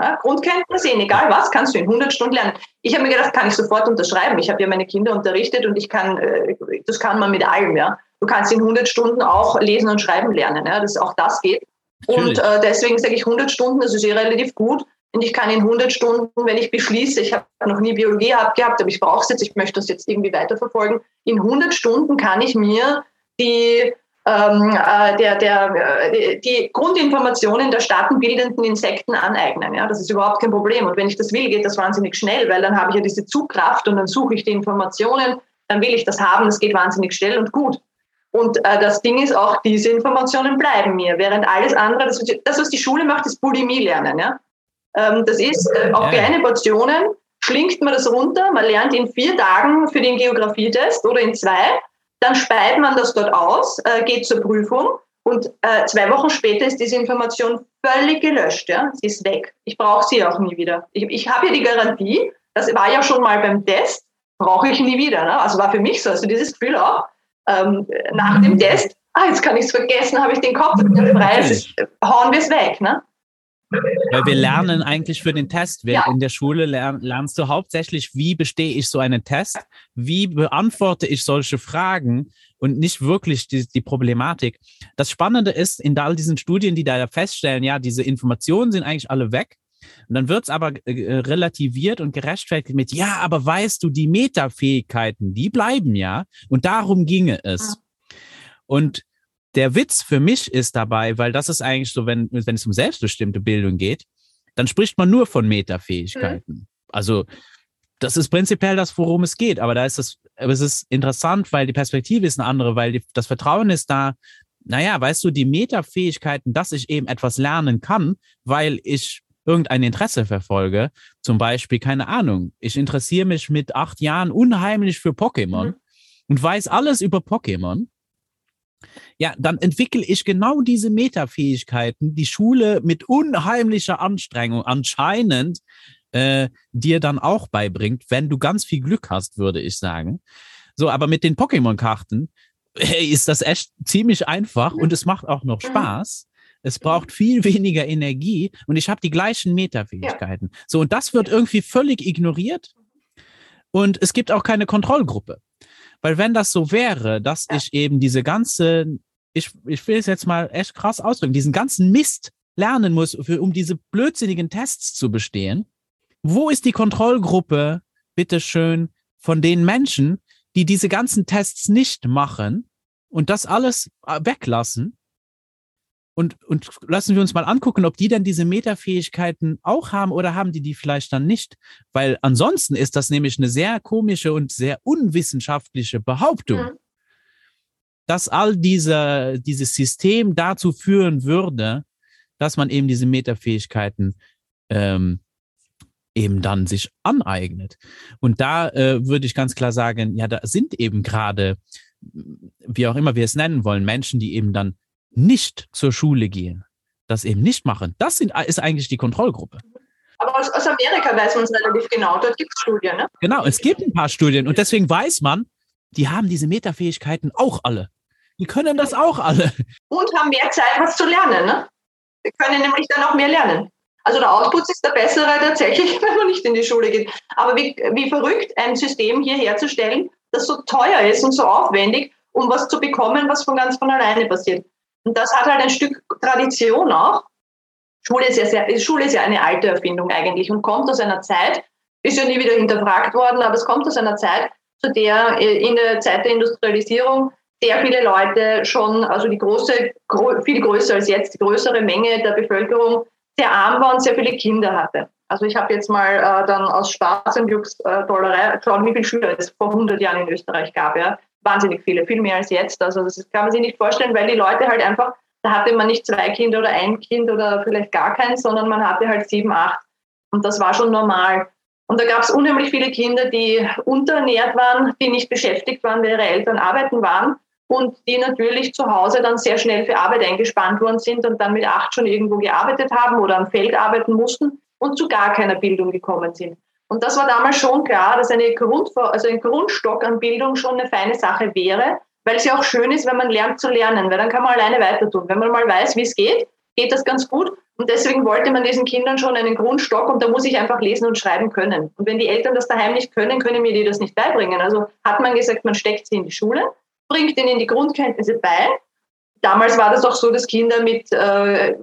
Ja, Grundkenntnisse, egal was, kannst du in 100 Stunden lernen. Ich habe mir gedacht, kann ich sofort unterschreiben. Ich habe ja meine Kinder unterrichtet und ich kann, äh, das kann man mit allem, ja. Du kannst in 100 Stunden auch lesen und schreiben lernen, ja, dass auch das geht. Natürlich. Und äh, deswegen sage ich 100 Stunden, das ist eh relativ gut. Und ich kann in 100 Stunden, wenn ich beschließe, ich habe noch nie Biologie gehabt, aber ich brauche es jetzt, ich möchte das jetzt irgendwie weiterverfolgen, in 100 Stunden kann ich mir die, ähm, äh, der, der, äh, die Grundinformationen der staatenbildenden Insekten aneignen. Ja? Das ist überhaupt kein Problem. Und wenn ich das will, geht das wahnsinnig schnell, weil dann habe ich ja diese Zugkraft und dann suche ich die Informationen, dann will ich das haben, das geht wahnsinnig schnell und gut. Und äh, das Ding ist auch, diese Informationen bleiben mir, während alles andere, das, das was die Schule macht, ist Bulimie lernen. Ja? Ähm, das ist äh, auf kleine Portionen, schlingt man das runter, man lernt in vier Tagen für den Geografietest oder in zwei, dann speit man das dort aus, äh, geht zur Prüfung und äh, zwei Wochen später ist diese Information völlig gelöscht. Ja? Sie ist weg. Ich brauche sie auch nie wieder. Ich, ich habe ja die Garantie, das war ja schon mal beim Test, brauche ich nie wieder. Ne? Also war für mich so, also dieses Gefühl auch, ähm, nach dem Test, ah, jetzt kann ich es vergessen, habe ich den Kopf frei, hauen wir es weg. Ne? Weil wir lernen eigentlich für den Test. Ja. In der Schule lern, lernst du hauptsächlich, wie bestehe ich so einen Test, wie beantworte ich solche Fragen und nicht wirklich die, die Problematik. Das Spannende ist, in all diesen Studien, die da feststellen, ja, diese Informationen sind eigentlich alle weg. Und dann wird es aber äh, relativiert und gerechtfertigt mit, ja, aber weißt du, die Metafähigkeiten, die bleiben ja. Und darum ginge es. Und der Witz für mich ist dabei, weil das ist eigentlich so, wenn, wenn es um selbstbestimmte Bildung geht, dann spricht man nur von Metafähigkeiten. Mhm. Also das ist prinzipiell das, worum es geht. Aber da ist das, aber es ist interessant, weil die Perspektive ist eine andere, weil die, das Vertrauen ist da. Naja, weißt du, die Metafähigkeiten, dass ich eben etwas lernen kann, weil ich irgendein Interesse verfolge. Zum Beispiel, keine Ahnung, ich interessiere mich mit acht Jahren unheimlich für Pokémon mhm. und weiß alles über Pokémon ja, dann entwickle ich genau diese Metafähigkeiten, die Schule mit unheimlicher Anstrengung anscheinend äh, dir dann auch beibringt, wenn du ganz viel Glück hast, würde ich sagen. So, aber mit den Pokémon-Karten hey, ist das echt ziemlich einfach und es macht auch noch Spaß. Es braucht viel weniger Energie und ich habe die gleichen Metafähigkeiten. So, und das wird irgendwie völlig ignoriert. Und es gibt auch keine Kontrollgruppe. Weil wenn das so wäre, dass ja. ich eben diese ganze, ich, ich will es jetzt mal echt krass ausdrücken, diesen ganzen Mist lernen muss, für, um diese blödsinnigen Tests zu bestehen, wo ist die Kontrollgruppe, bitteschön, von den Menschen, die diese ganzen Tests nicht machen und das alles äh, weglassen und, und lassen wir uns mal angucken, ob die dann diese Metafähigkeiten auch haben oder haben die die vielleicht dann nicht. Weil ansonsten ist das nämlich eine sehr komische und sehr unwissenschaftliche Behauptung, mhm. dass all diese, dieses System dazu führen würde, dass man eben diese Metafähigkeiten ähm, eben dann sich aneignet. Und da äh, würde ich ganz klar sagen, ja, da sind eben gerade, wie auch immer wir es nennen wollen, Menschen, die eben dann nicht zur Schule gehen, das eben nicht machen, das sind, ist eigentlich die Kontrollgruppe. Aber aus, aus Amerika weiß man es relativ genau. Dort gibt es Studien, ne? Genau, es gibt ein paar Studien und deswegen weiß man, die haben diese Metafähigkeiten auch alle. Die können das auch alle. Und haben mehr Zeit, was zu lernen, ne? Wir können nämlich dann auch mehr lernen. Also der Output ist der bessere tatsächlich, wenn man nicht in die Schule geht. Aber wie, wie verrückt, ein System hier herzustellen, das so teuer ist und so aufwendig, um was zu bekommen, was von ganz von alleine passiert. Und das hat halt ein Stück Tradition auch. Schule ist ja, sehr, Schule ist ja eine alte Erfindung eigentlich und kommt aus einer Zeit, ist ja nie wieder hinterfragt worden, aber es kommt aus einer Zeit, zu der äh, in der Zeit der Industrialisierung sehr viele Leute schon, also die große, viel größer als jetzt, die größere Menge der Bevölkerung sehr arm war und sehr viele Kinder hatte. Also ich habe jetzt mal äh, dann aus Spaß und Jux äh, Dollerei geschaut, wie viele Schüler es vor 100 Jahren in Österreich gab. Ja wahnsinnig viele, viel mehr als jetzt. Also das kann man sich nicht vorstellen, weil die Leute halt einfach, da hatte man nicht zwei Kinder oder ein Kind oder vielleicht gar keins, sondern man hatte halt sieben, acht. Und das war schon normal. Und da gab es unheimlich viele Kinder, die unterernährt waren, die nicht beschäftigt waren, weil ihre Eltern arbeiten waren und die natürlich zu Hause dann sehr schnell für Arbeit eingespannt worden sind und dann mit acht schon irgendwo gearbeitet haben oder am Feld arbeiten mussten und zu gar keiner Bildung gekommen sind. Und das war damals schon klar, dass eine Grund, also ein Grundstock an Bildung schon eine feine Sache wäre, weil es ja auch schön ist, wenn man lernt zu lernen, weil dann kann man alleine weiter tun. Wenn man mal weiß, wie es geht, geht das ganz gut. Und deswegen wollte man diesen Kindern schon einen Grundstock und da muss ich einfach lesen und schreiben können. Und wenn die Eltern das daheim nicht können, können mir die das nicht beibringen. Also hat man gesagt, man steckt sie in die Schule, bringt ihnen die Grundkenntnisse bei. Damals war das auch so, dass Kinder mit äh,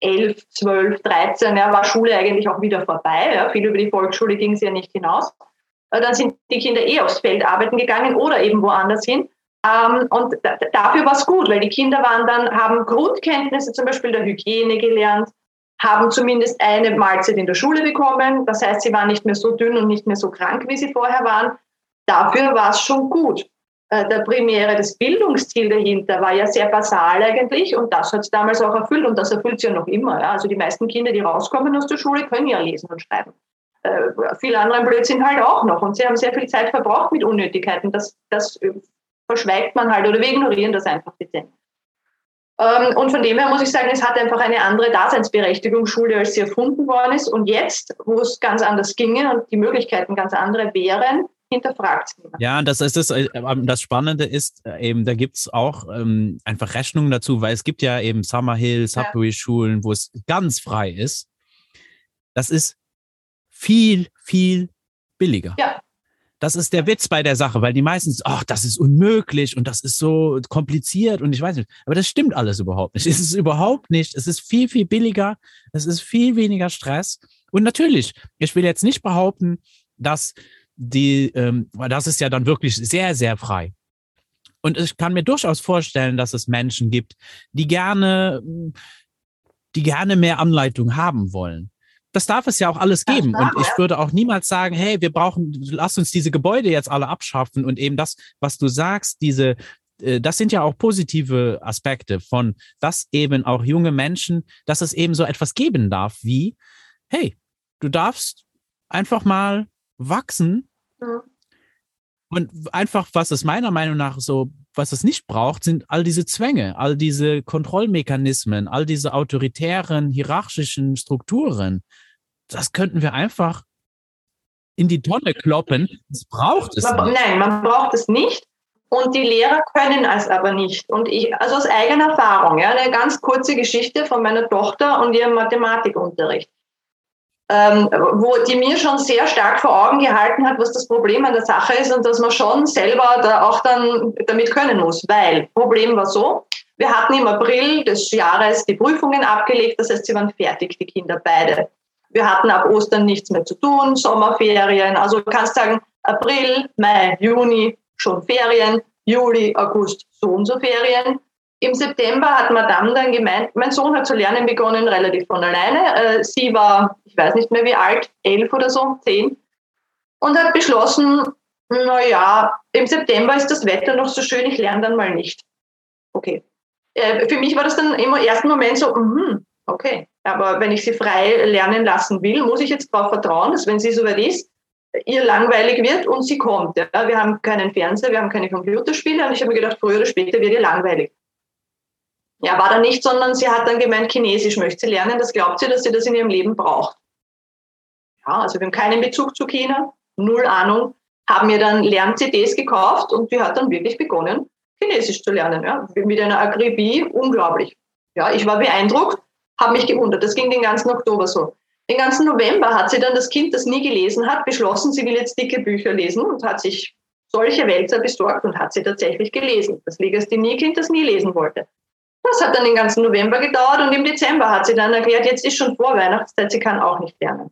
11, 12, 13, ja, war Schule eigentlich auch wieder vorbei. Ja. Viel über die Volksschule ging es ja nicht hinaus. Äh, dann sind die Kinder eh aufs Feld arbeiten gegangen oder eben woanders hin. Ähm, und dafür war es gut, weil die Kinder waren dann, haben Grundkenntnisse zum Beispiel der Hygiene gelernt, haben zumindest eine Mahlzeit in der Schule bekommen. Das heißt, sie waren nicht mehr so dünn und nicht mehr so krank, wie sie vorher waren. Dafür war es schon gut. Äh, der primäre, das Bildungsziel dahinter war ja sehr basal eigentlich und das hat es damals auch erfüllt und das erfüllt es ja noch immer. Ja. Also die meisten Kinder, die rauskommen aus der Schule, können ja lesen und schreiben. Äh, viele andere Blödsinn halt auch noch und sie haben sehr viel Zeit verbraucht mit Unnötigkeiten. Das, das verschweigt man halt oder wir ignorieren das einfach bitte. Ähm, und von dem her muss ich sagen, es hat einfach eine andere Daseinsberechtigung, Schule, als sie erfunden worden ist. Und jetzt, wo es ganz anders ginge und die Möglichkeiten ganz andere wären, hinterfragt niemand. Ja, das ist das, äh, das Spannende ist äh, eben, da gibt es auch ähm, einfach Rechnungen dazu, weil es gibt ja eben Summerhill, Subway-Schulen, wo es ganz frei ist. Das ist viel, viel billiger. Ja. Das ist der Witz bei der Sache, weil die meisten, ach, das ist unmöglich und das ist so kompliziert und ich weiß nicht. Aber das stimmt alles überhaupt nicht. Es ist überhaupt nicht. Es ist viel, viel billiger. Es ist viel weniger Stress. Und natürlich, ich will jetzt nicht behaupten, dass die, ähm, das ist ja dann wirklich sehr, sehr frei. Und ich kann mir durchaus vorstellen, dass es Menschen gibt, die gerne, die gerne mehr Anleitung haben wollen das darf es ja auch alles geben. Und ich würde auch niemals sagen, hey, wir brauchen, lass uns diese Gebäude jetzt alle abschaffen und eben das, was du sagst, diese, äh, das sind ja auch positive Aspekte von, dass eben auch junge Menschen, dass es eben so etwas geben darf wie, hey, du darfst einfach mal wachsen. Und einfach, was es meiner Meinung nach so, was es nicht braucht, sind all diese Zwänge, all diese Kontrollmechanismen, all diese autoritären, hierarchischen Strukturen. Das könnten wir einfach in die Tonne kloppen. Das braucht es man, nicht. Nein, man braucht es nicht. Und die Lehrer können es aber nicht. Und ich, also aus eigener Erfahrung, ja, eine ganz kurze Geschichte von meiner Tochter und ihrem Mathematikunterricht ähm, wo die mir schon sehr stark vor Augen gehalten hat, was das Problem an der Sache ist und dass man schon selber da auch dann damit können muss. Weil Problem war so, wir hatten im April des Jahres die Prüfungen abgelegt, das heißt, sie waren fertig, die Kinder beide. Wir hatten ab Ostern nichts mehr zu tun, Sommerferien, also du kannst sagen, April, Mai, Juni schon Ferien, Juli, August so und so Ferien. Im September hat Madame dann gemeint, mein Sohn hat zu lernen begonnen, relativ von alleine. Äh, sie war, weiß nicht mehr wie alt, elf oder so, zehn, und hat beschlossen, naja, im September ist das Wetter noch so schön, ich lerne dann mal nicht. Okay. Äh, für mich war das dann im ersten Moment so, mm, okay. Aber wenn ich sie frei lernen lassen will, muss ich jetzt darauf vertrauen, dass wenn sie soweit ist, ihr langweilig wird und sie kommt. Ja. Wir haben keinen Fernseher, wir haben keine Computerspiele und ich habe mir gedacht, früher oder später wird ihr langweilig. Ja, war da nicht, sondern sie hat dann gemeint, Chinesisch möchte sie lernen. Das glaubt sie, dass sie das in ihrem Leben braucht. Also wir haben keinen Bezug zu China, null Ahnung, haben mir dann Lern-CDs gekauft und die hat dann wirklich begonnen, Chinesisch zu lernen. Ja, mit einer Akribie, unglaublich. Ja, ich war beeindruckt, habe mich gewundert. Das ging den ganzen Oktober so. Den ganzen November hat sie dann das Kind, das nie gelesen hat, beschlossen, sie will jetzt dicke Bücher lesen und hat sich solche Wälzer besorgt und hat sie tatsächlich gelesen. Das Legasthenie-Kind, das nie lesen wollte. Das hat dann den ganzen November gedauert und im Dezember hat sie dann erklärt, jetzt ist schon vor Weihnachtszeit, sie kann auch nicht lernen.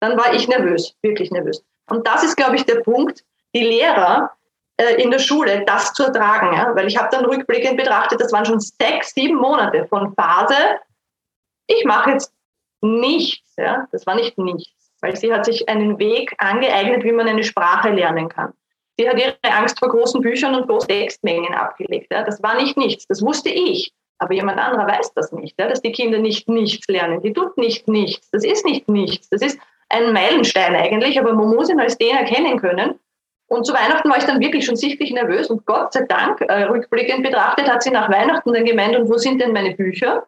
Dann war ich nervös, wirklich nervös. Und das ist, glaube ich, der Punkt, die Lehrer äh, in der Schule das zu ertragen. Ja? Weil ich habe dann rückblickend betrachtet, das waren schon sechs, sieben Monate von Phase, ich mache jetzt nichts. Ja? Das war nicht nichts, weil sie hat sich einen Weg angeeignet, wie man eine Sprache lernen kann. Sie hat ihre Angst vor großen Büchern und großen Textmengen abgelegt. Ja? Das war nicht nichts, das wusste ich. Aber jemand anderer weiß das nicht, ja, dass die Kinder nicht nichts lernen. Die tut nicht nichts. Das ist nicht nichts. Das ist ein Meilenstein eigentlich, aber man muss ihn als den erkennen können. Und zu Weihnachten war ich dann wirklich schon sichtlich nervös und Gott sei Dank, äh, rückblickend betrachtet, hat sie nach Weihnachten dann gemeint, und wo sind denn meine Bücher?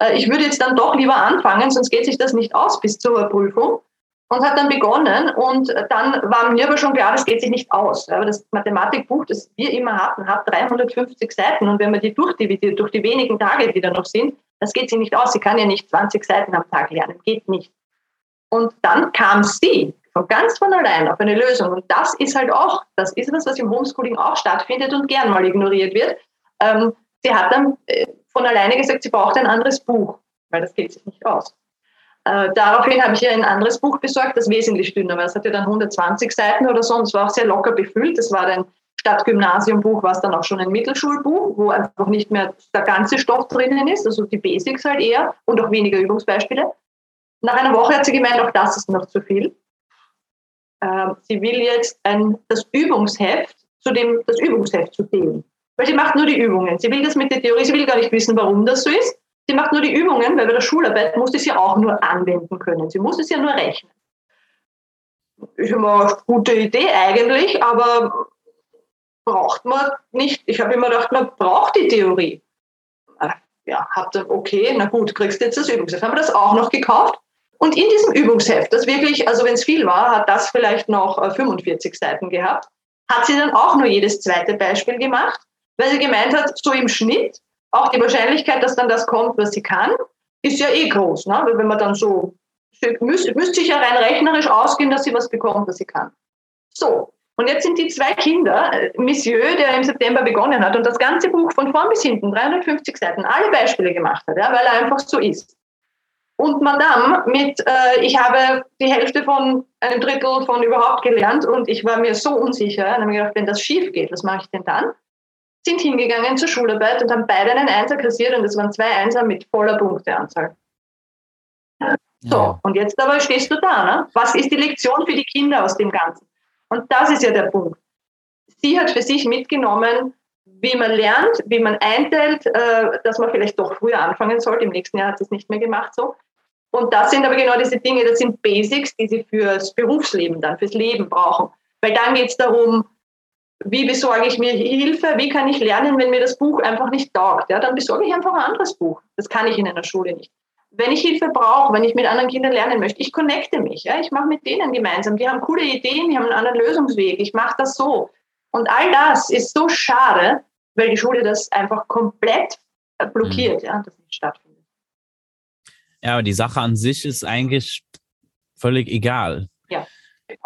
Äh, ich würde jetzt dann doch lieber anfangen, sonst geht sich das nicht aus bis zur Prüfung. und hat dann begonnen und dann war mir aber schon klar, das geht sich nicht aus. Aber das Mathematikbuch, das wir immer hatten, hat 350 Seiten und wenn man die durchdividiert durch die wenigen Tage, die da noch sind, das geht sich nicht aus. Sie kann ja nicht 20 Seiten am Tag lernen, geht nicht. Und dann kam sie von ganz von allein auf eine Lösung. Und das ist halt auch, das ist was, was im Homeschooling auch stattfindet und gern mal ignoriert wird. Ähm, sie hat dann äh, von alleine gesagt, sie braucht ein anderes Buch, weil das geht sich nicht aus. Äh, daraufhin habe ich ihr ein anderes Buch besorgt, das wesentlich dünner war. Es hatte dann 120 Seiten oder so und es war auch sehr locker befüllt. Das war ein Stadtgymnasiumbuch, war es dann auch schon ein Mittelschulbuch, wo einfach nicht mehr der ganze Stoff drinnen ist, also die Basics halt eher und auch weniger Übungsbeispiele. Nach einer Woche hat sie gemeint, auch das ist noch zu viel. Ähm, sie will jetzt ein, das Übungsheft zu dem, das Übungsheft zu dem. Weil sie macht nur die Übungen. Sie will das mit der Theorie, sie will gar nicht wissen, warum das so ist. Sie macht nur die Übungen, weil bei der Schularbeit muss sie es ja auch nur anwenden können. Sie muss es ja nur rechnen. Ist immer eine gute Idee eigentlich, aber braucht man nicht. Ich habe immer gedacht, man braucht die Theorie. Ah, ja, hab dann, okay, na gut, kriegst du jetzt das Übungsheft. Haben wir das auch noch gekauft? Und in diesem Übungsheft, das wirklich, also wenn es viel war, hat das vielleicht noch 45 äh, Seiten gehabt, hat sie dann auch nur jedes zweite Beispiel gemacht, weil sie gemeint hat, so im Schnitt auch die Wahrscheinlichkeit, dass dann das kommt, was sie kann, ist ja eh groß. Ne? Weil wenn man dann so, müsste, müsste sich ja rein rechnerisch ausgehen, dass sie was bekommt, was sie kann. So, und jetzt sind die zwei Kinder, äh, Monsieur, der im September begonnen hat und das ganze Buch von vorn bis hinten, 350 Seiten, alle Beispiele gemacht hat, ja, weil er einfach so ist. Und Madame mit, äh, ich habe die Hälfte von einem Drittel von überhaupt gelernt und ich war mir so unsicher. Und habe mir gedacht, wenn das schief geht, was mache ich denn dann? sind hingegangen zur Schularbeit und haben beide einen Einser kassiert und es waren zwei Einser mit voller Punkteanzahl. So, ja. und jetzt aber stehst du da. Ne? Was ist die Lektion für die Kinder aus dem Ganzen? Und das ist ja der Punkt. Sie hat für sich mitgenommen, wie man lernt, wie man einteilt, äh, dass man vielleicht doch früher anfangen sollte. Im nächsten Jahr hat sie es nicht mehr gemacht so. Und das sind aber genau diese Dinge, das sind Basics, die sie fürs Berufsleben dann, fürs Leben brauchen. Weil dann geht es darum, wie besorge ich mir Hilfe? Wie kann ich lernen, wenn mir das Buch einfach nicht taugt? Ja, dann besorge ich einfach ein anderes Buch. Das kann ich in einer Schule nicht. Wenn ich Hilfe brauche, wenn ich mit anderen Kindern lernen möchte, ich connecte mich. Ja, ich mache mit denen gemeinsam. Die haben coole Ideen, die haben einen anderen Lösungsweg. Ich mache das so. Und all das ist so schade, weil die Schule das einfach komplett blockiert, mhm. ja, das nicht stattfindet. Ja, aber die Sache an sich ist eigentlich völlig egal. Ja.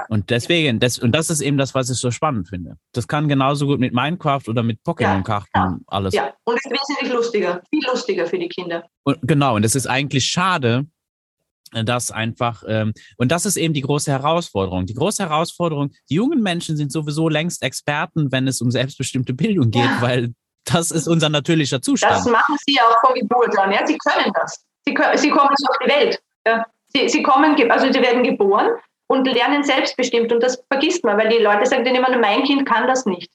Und deswegen, das, und das ist eben das, was ich so spannend finde. Das kann genauso gut mit Minecraft oder mit Pokémon-Karten ja, alles. Ja, und es ist wesentlich lustiger, viel lustiger für die Kinder. Und, genau, und es ist eigentlich schade, dass einfach, ähm, und das ist eben die große Herausforderung. Die große Herausforderung, die jungen Menschen sind sowieso längst Experten, wenn es um selbstbestimmte Bildung geht, ja. weil das ist unser natürlicher Zustand. Das machen sie auch von Geburt an, ja, sie können das. Sie, können, sie kommen so auf die Welt. Ja. Sie, sie kommen, also sie werden geboren und lernen selbstbestimmt. Und das vergisst man, weil die Leute sagen dann immer, mein Kind kann das nicht.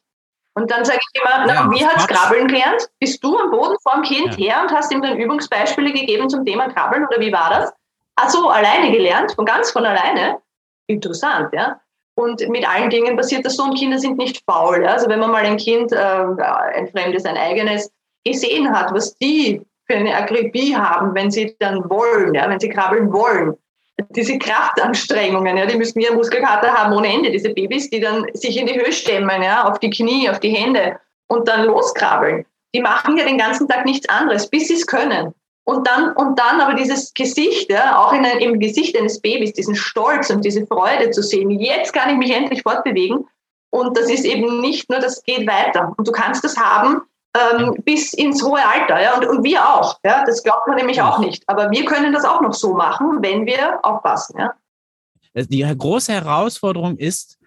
Und dann sage ich immer, na, ja, wie hat's Krabbeln gelernt? Bist du am Boden vor dem Kind ja. her und hast ihm dann Übungsbeispiele gegeben zum Thema Krabbeln oder wie war das? Ach so, alleine gelernt, von ganz von alleine. Interessant, ja. Und mit allen Dingen passiert das so und Kinder sind nicht faul. Ja? Also wenn man mal ein Kind, äh, ein fremdes, ein eigenes, gesehen hat, was die für eine Akribie haben, wenn sie dann wollen, ja, wenn sie krabbeln wollen, diese Kraftanstrengungen, ja, die müssen ja Muskelkater haben ohne Ende, diese Babys, die dann sich in die Höhe stemmen, ja, auf die Knie, auf die Hände und dann loskrabbeln. Die machen ja den ganzen Tag nichts anderes, bis sie es können. Und dann, und dann aber dieses Gesicht, ja, auch in einem, im Gesicht eines Babys, diesen Stolz und diese Freude zu sehen, jetzt kann ich mich endlich fortbewegen. Und das ist eben nicht nur, das geht weiter. Und du kannst das haben, ähm, bis ins hohe Alter. Ja? Und, und wir auch. Ja? Das glaubt man nämlich auch nicht. Aber wir können das auch noch so machen, wenn wir aufpassen. Ja? Die große Herausforderung ist,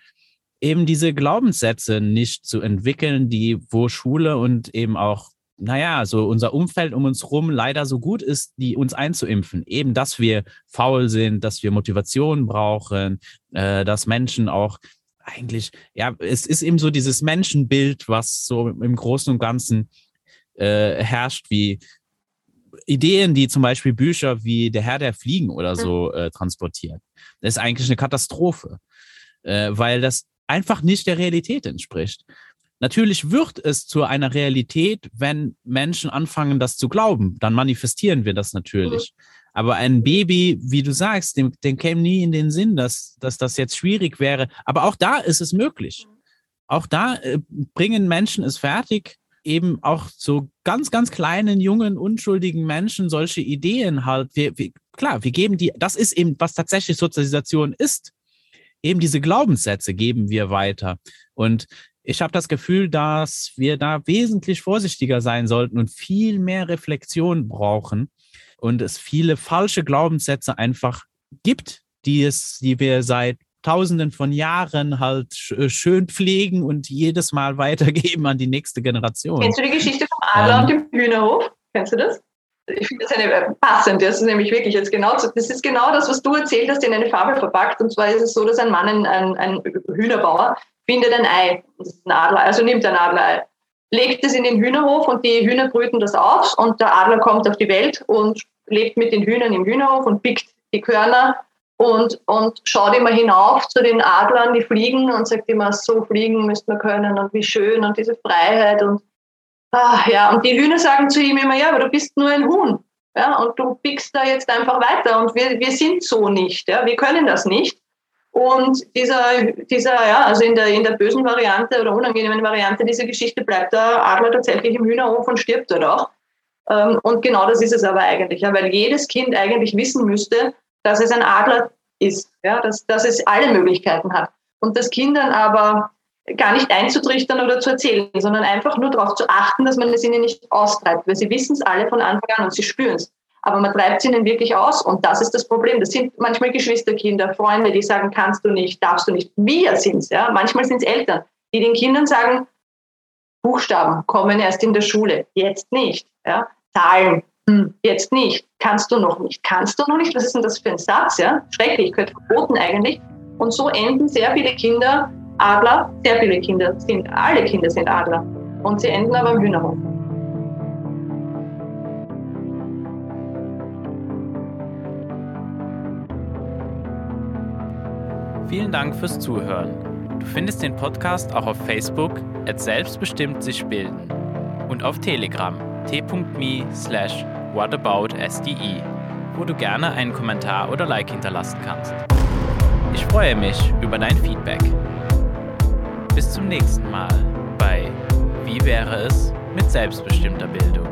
eben diese Glaubenssätze nicht zu entwickeln, die, wo Schule und eben auch, naja, so unser Umfeld um uns rum leider so gut ist, die uns einzuimpfen. Eben, dass wir faul sind, dass wir Motivation brauchen, äh, dass Menschen auch eigentlich, ja, es ist eben so dieses Menschenbild, was so im Großen und Ganzen äh, herrscht, wie Ideen, die zum Beispiel Bücher wie Der Herr der Fliegen oder so äh, transportiert. Das ist eigentlich eine Katastrophe, äh, weil das einfach nicht der Realität entspricht. Natürlich wird es zu einer Realität, wenn Menschen anfangen, das zu glauben. Dann manifestieren wir das natürlich. Aber ein Baby, wie du sagst, dem, dem käme nie in den Sinn, dass, dass das jetzt schwierig wäre. Aber auch da ist es möglich. Auch da äh, bringen Menschen es fertig, eben auch so ganz, ganz kleinen, jungen, unschuldigen Menschen solche Ideen halt. Wir, wir, klar, wir geben die, das ist eben, was tatsächlich Sozialisation ist. Eben diese Glaubenssätze geben wir weiter. Und ich habe das Gefühl, dass wir da wesentlich vorsichtiger sein sollten und viel mehr Reflexion brauchen und es viele falsche Glaubenssätze einfach gibt, die es, die wir seit Tausenden von Jahren halt äh, schön pflegen und jedes Mal weitergeben an die nächste Generation. Kennst du die Geschichte vom Adler ähm, und dem Hühnerhof? Kennst du das? Ich finde das eine äh, passend. Das ist nämlich wirklich jetzt genau, das ist genau das, was du erzählt hast, in eine Fabel verpackt. Und zwar ist es so, dass ein Mann, ein, ein Hühnerbauer, findet ein Ei. Das ist ein Adler, also nimmt ein Adlerei, legt es in den Hühnerhof und die Hühner brüten das aus und der Adler kommt auf die Welt und lebt mit den Hühnern im Hühnerhof und pickt die Körner und, und schaut immer hinauf zu den Adlern, die fliegen und sagt immer, so fliegen müsste man können und wie schön und diese Freiheit und ach, ja, und die Hühner sagen zu ihm immer, ja, aber du bist nur ein Huhn. Ja, und du pickst da jetzt einfach weiter und wir, wir sind so nicht, ja, wir können das nicht. Und dieser, dieser, ja, also in der, in der bösen Variante oder unangenehmen Variante dieser Geschichte bleibt der Adler tatsächlich im Hühnerhof und stirbt dort auch. Ähm, und genau das ist es aber eigentlich, ja, weil jedes Kind eigentlich wissen müsste, dass es ein Adler ist, ja, dass, dass es alle Möglichkeiten hat. Und das Kindern aber gar nicht einzutrichtern oder zu erzählen, sondern einfach nur darauf zu achten, dass man es ihnen nicht austreibt, weil sie wissen es alle von Anfang an und sie spüren es. Aber man treibt es ihnen wirklich aus und das ist das Problem. Das sind manchmal Geschwisterkinder, Freunde, die sagen, kannst du nicht, darfst du nicht. Wir sind es, ja. Manchmal sind es Eltern, die den Kindern sagen, Buchstaben kommen erst in der Schule, jetzt nicht, ja. Zahlen, hm, jetzt nicht, kannst du noch nicht, kannst du noch nicht, was ist denn das für ein Satz, ja? Schrecklich, gehört verboten eigentlich. Und so enden sehr viele Kinder Adler, sehr viele Kinder sind, alle Kinder sind Adler. Und sie enden aber im Hühnerhof. Vielen Dank fürs Zuhören. Du findest den Podcast auch auf Facebook at selbstbestimmt sich bilden und auf Telegram t.me slash whataboutsde, wo du gerne einen Kommentar oder Like hinterlassen kannst. Ich freue mich über dein Feedback. Bis zum nächsten Mal bei Wie wäre es mit selbstbestimmter Bildung?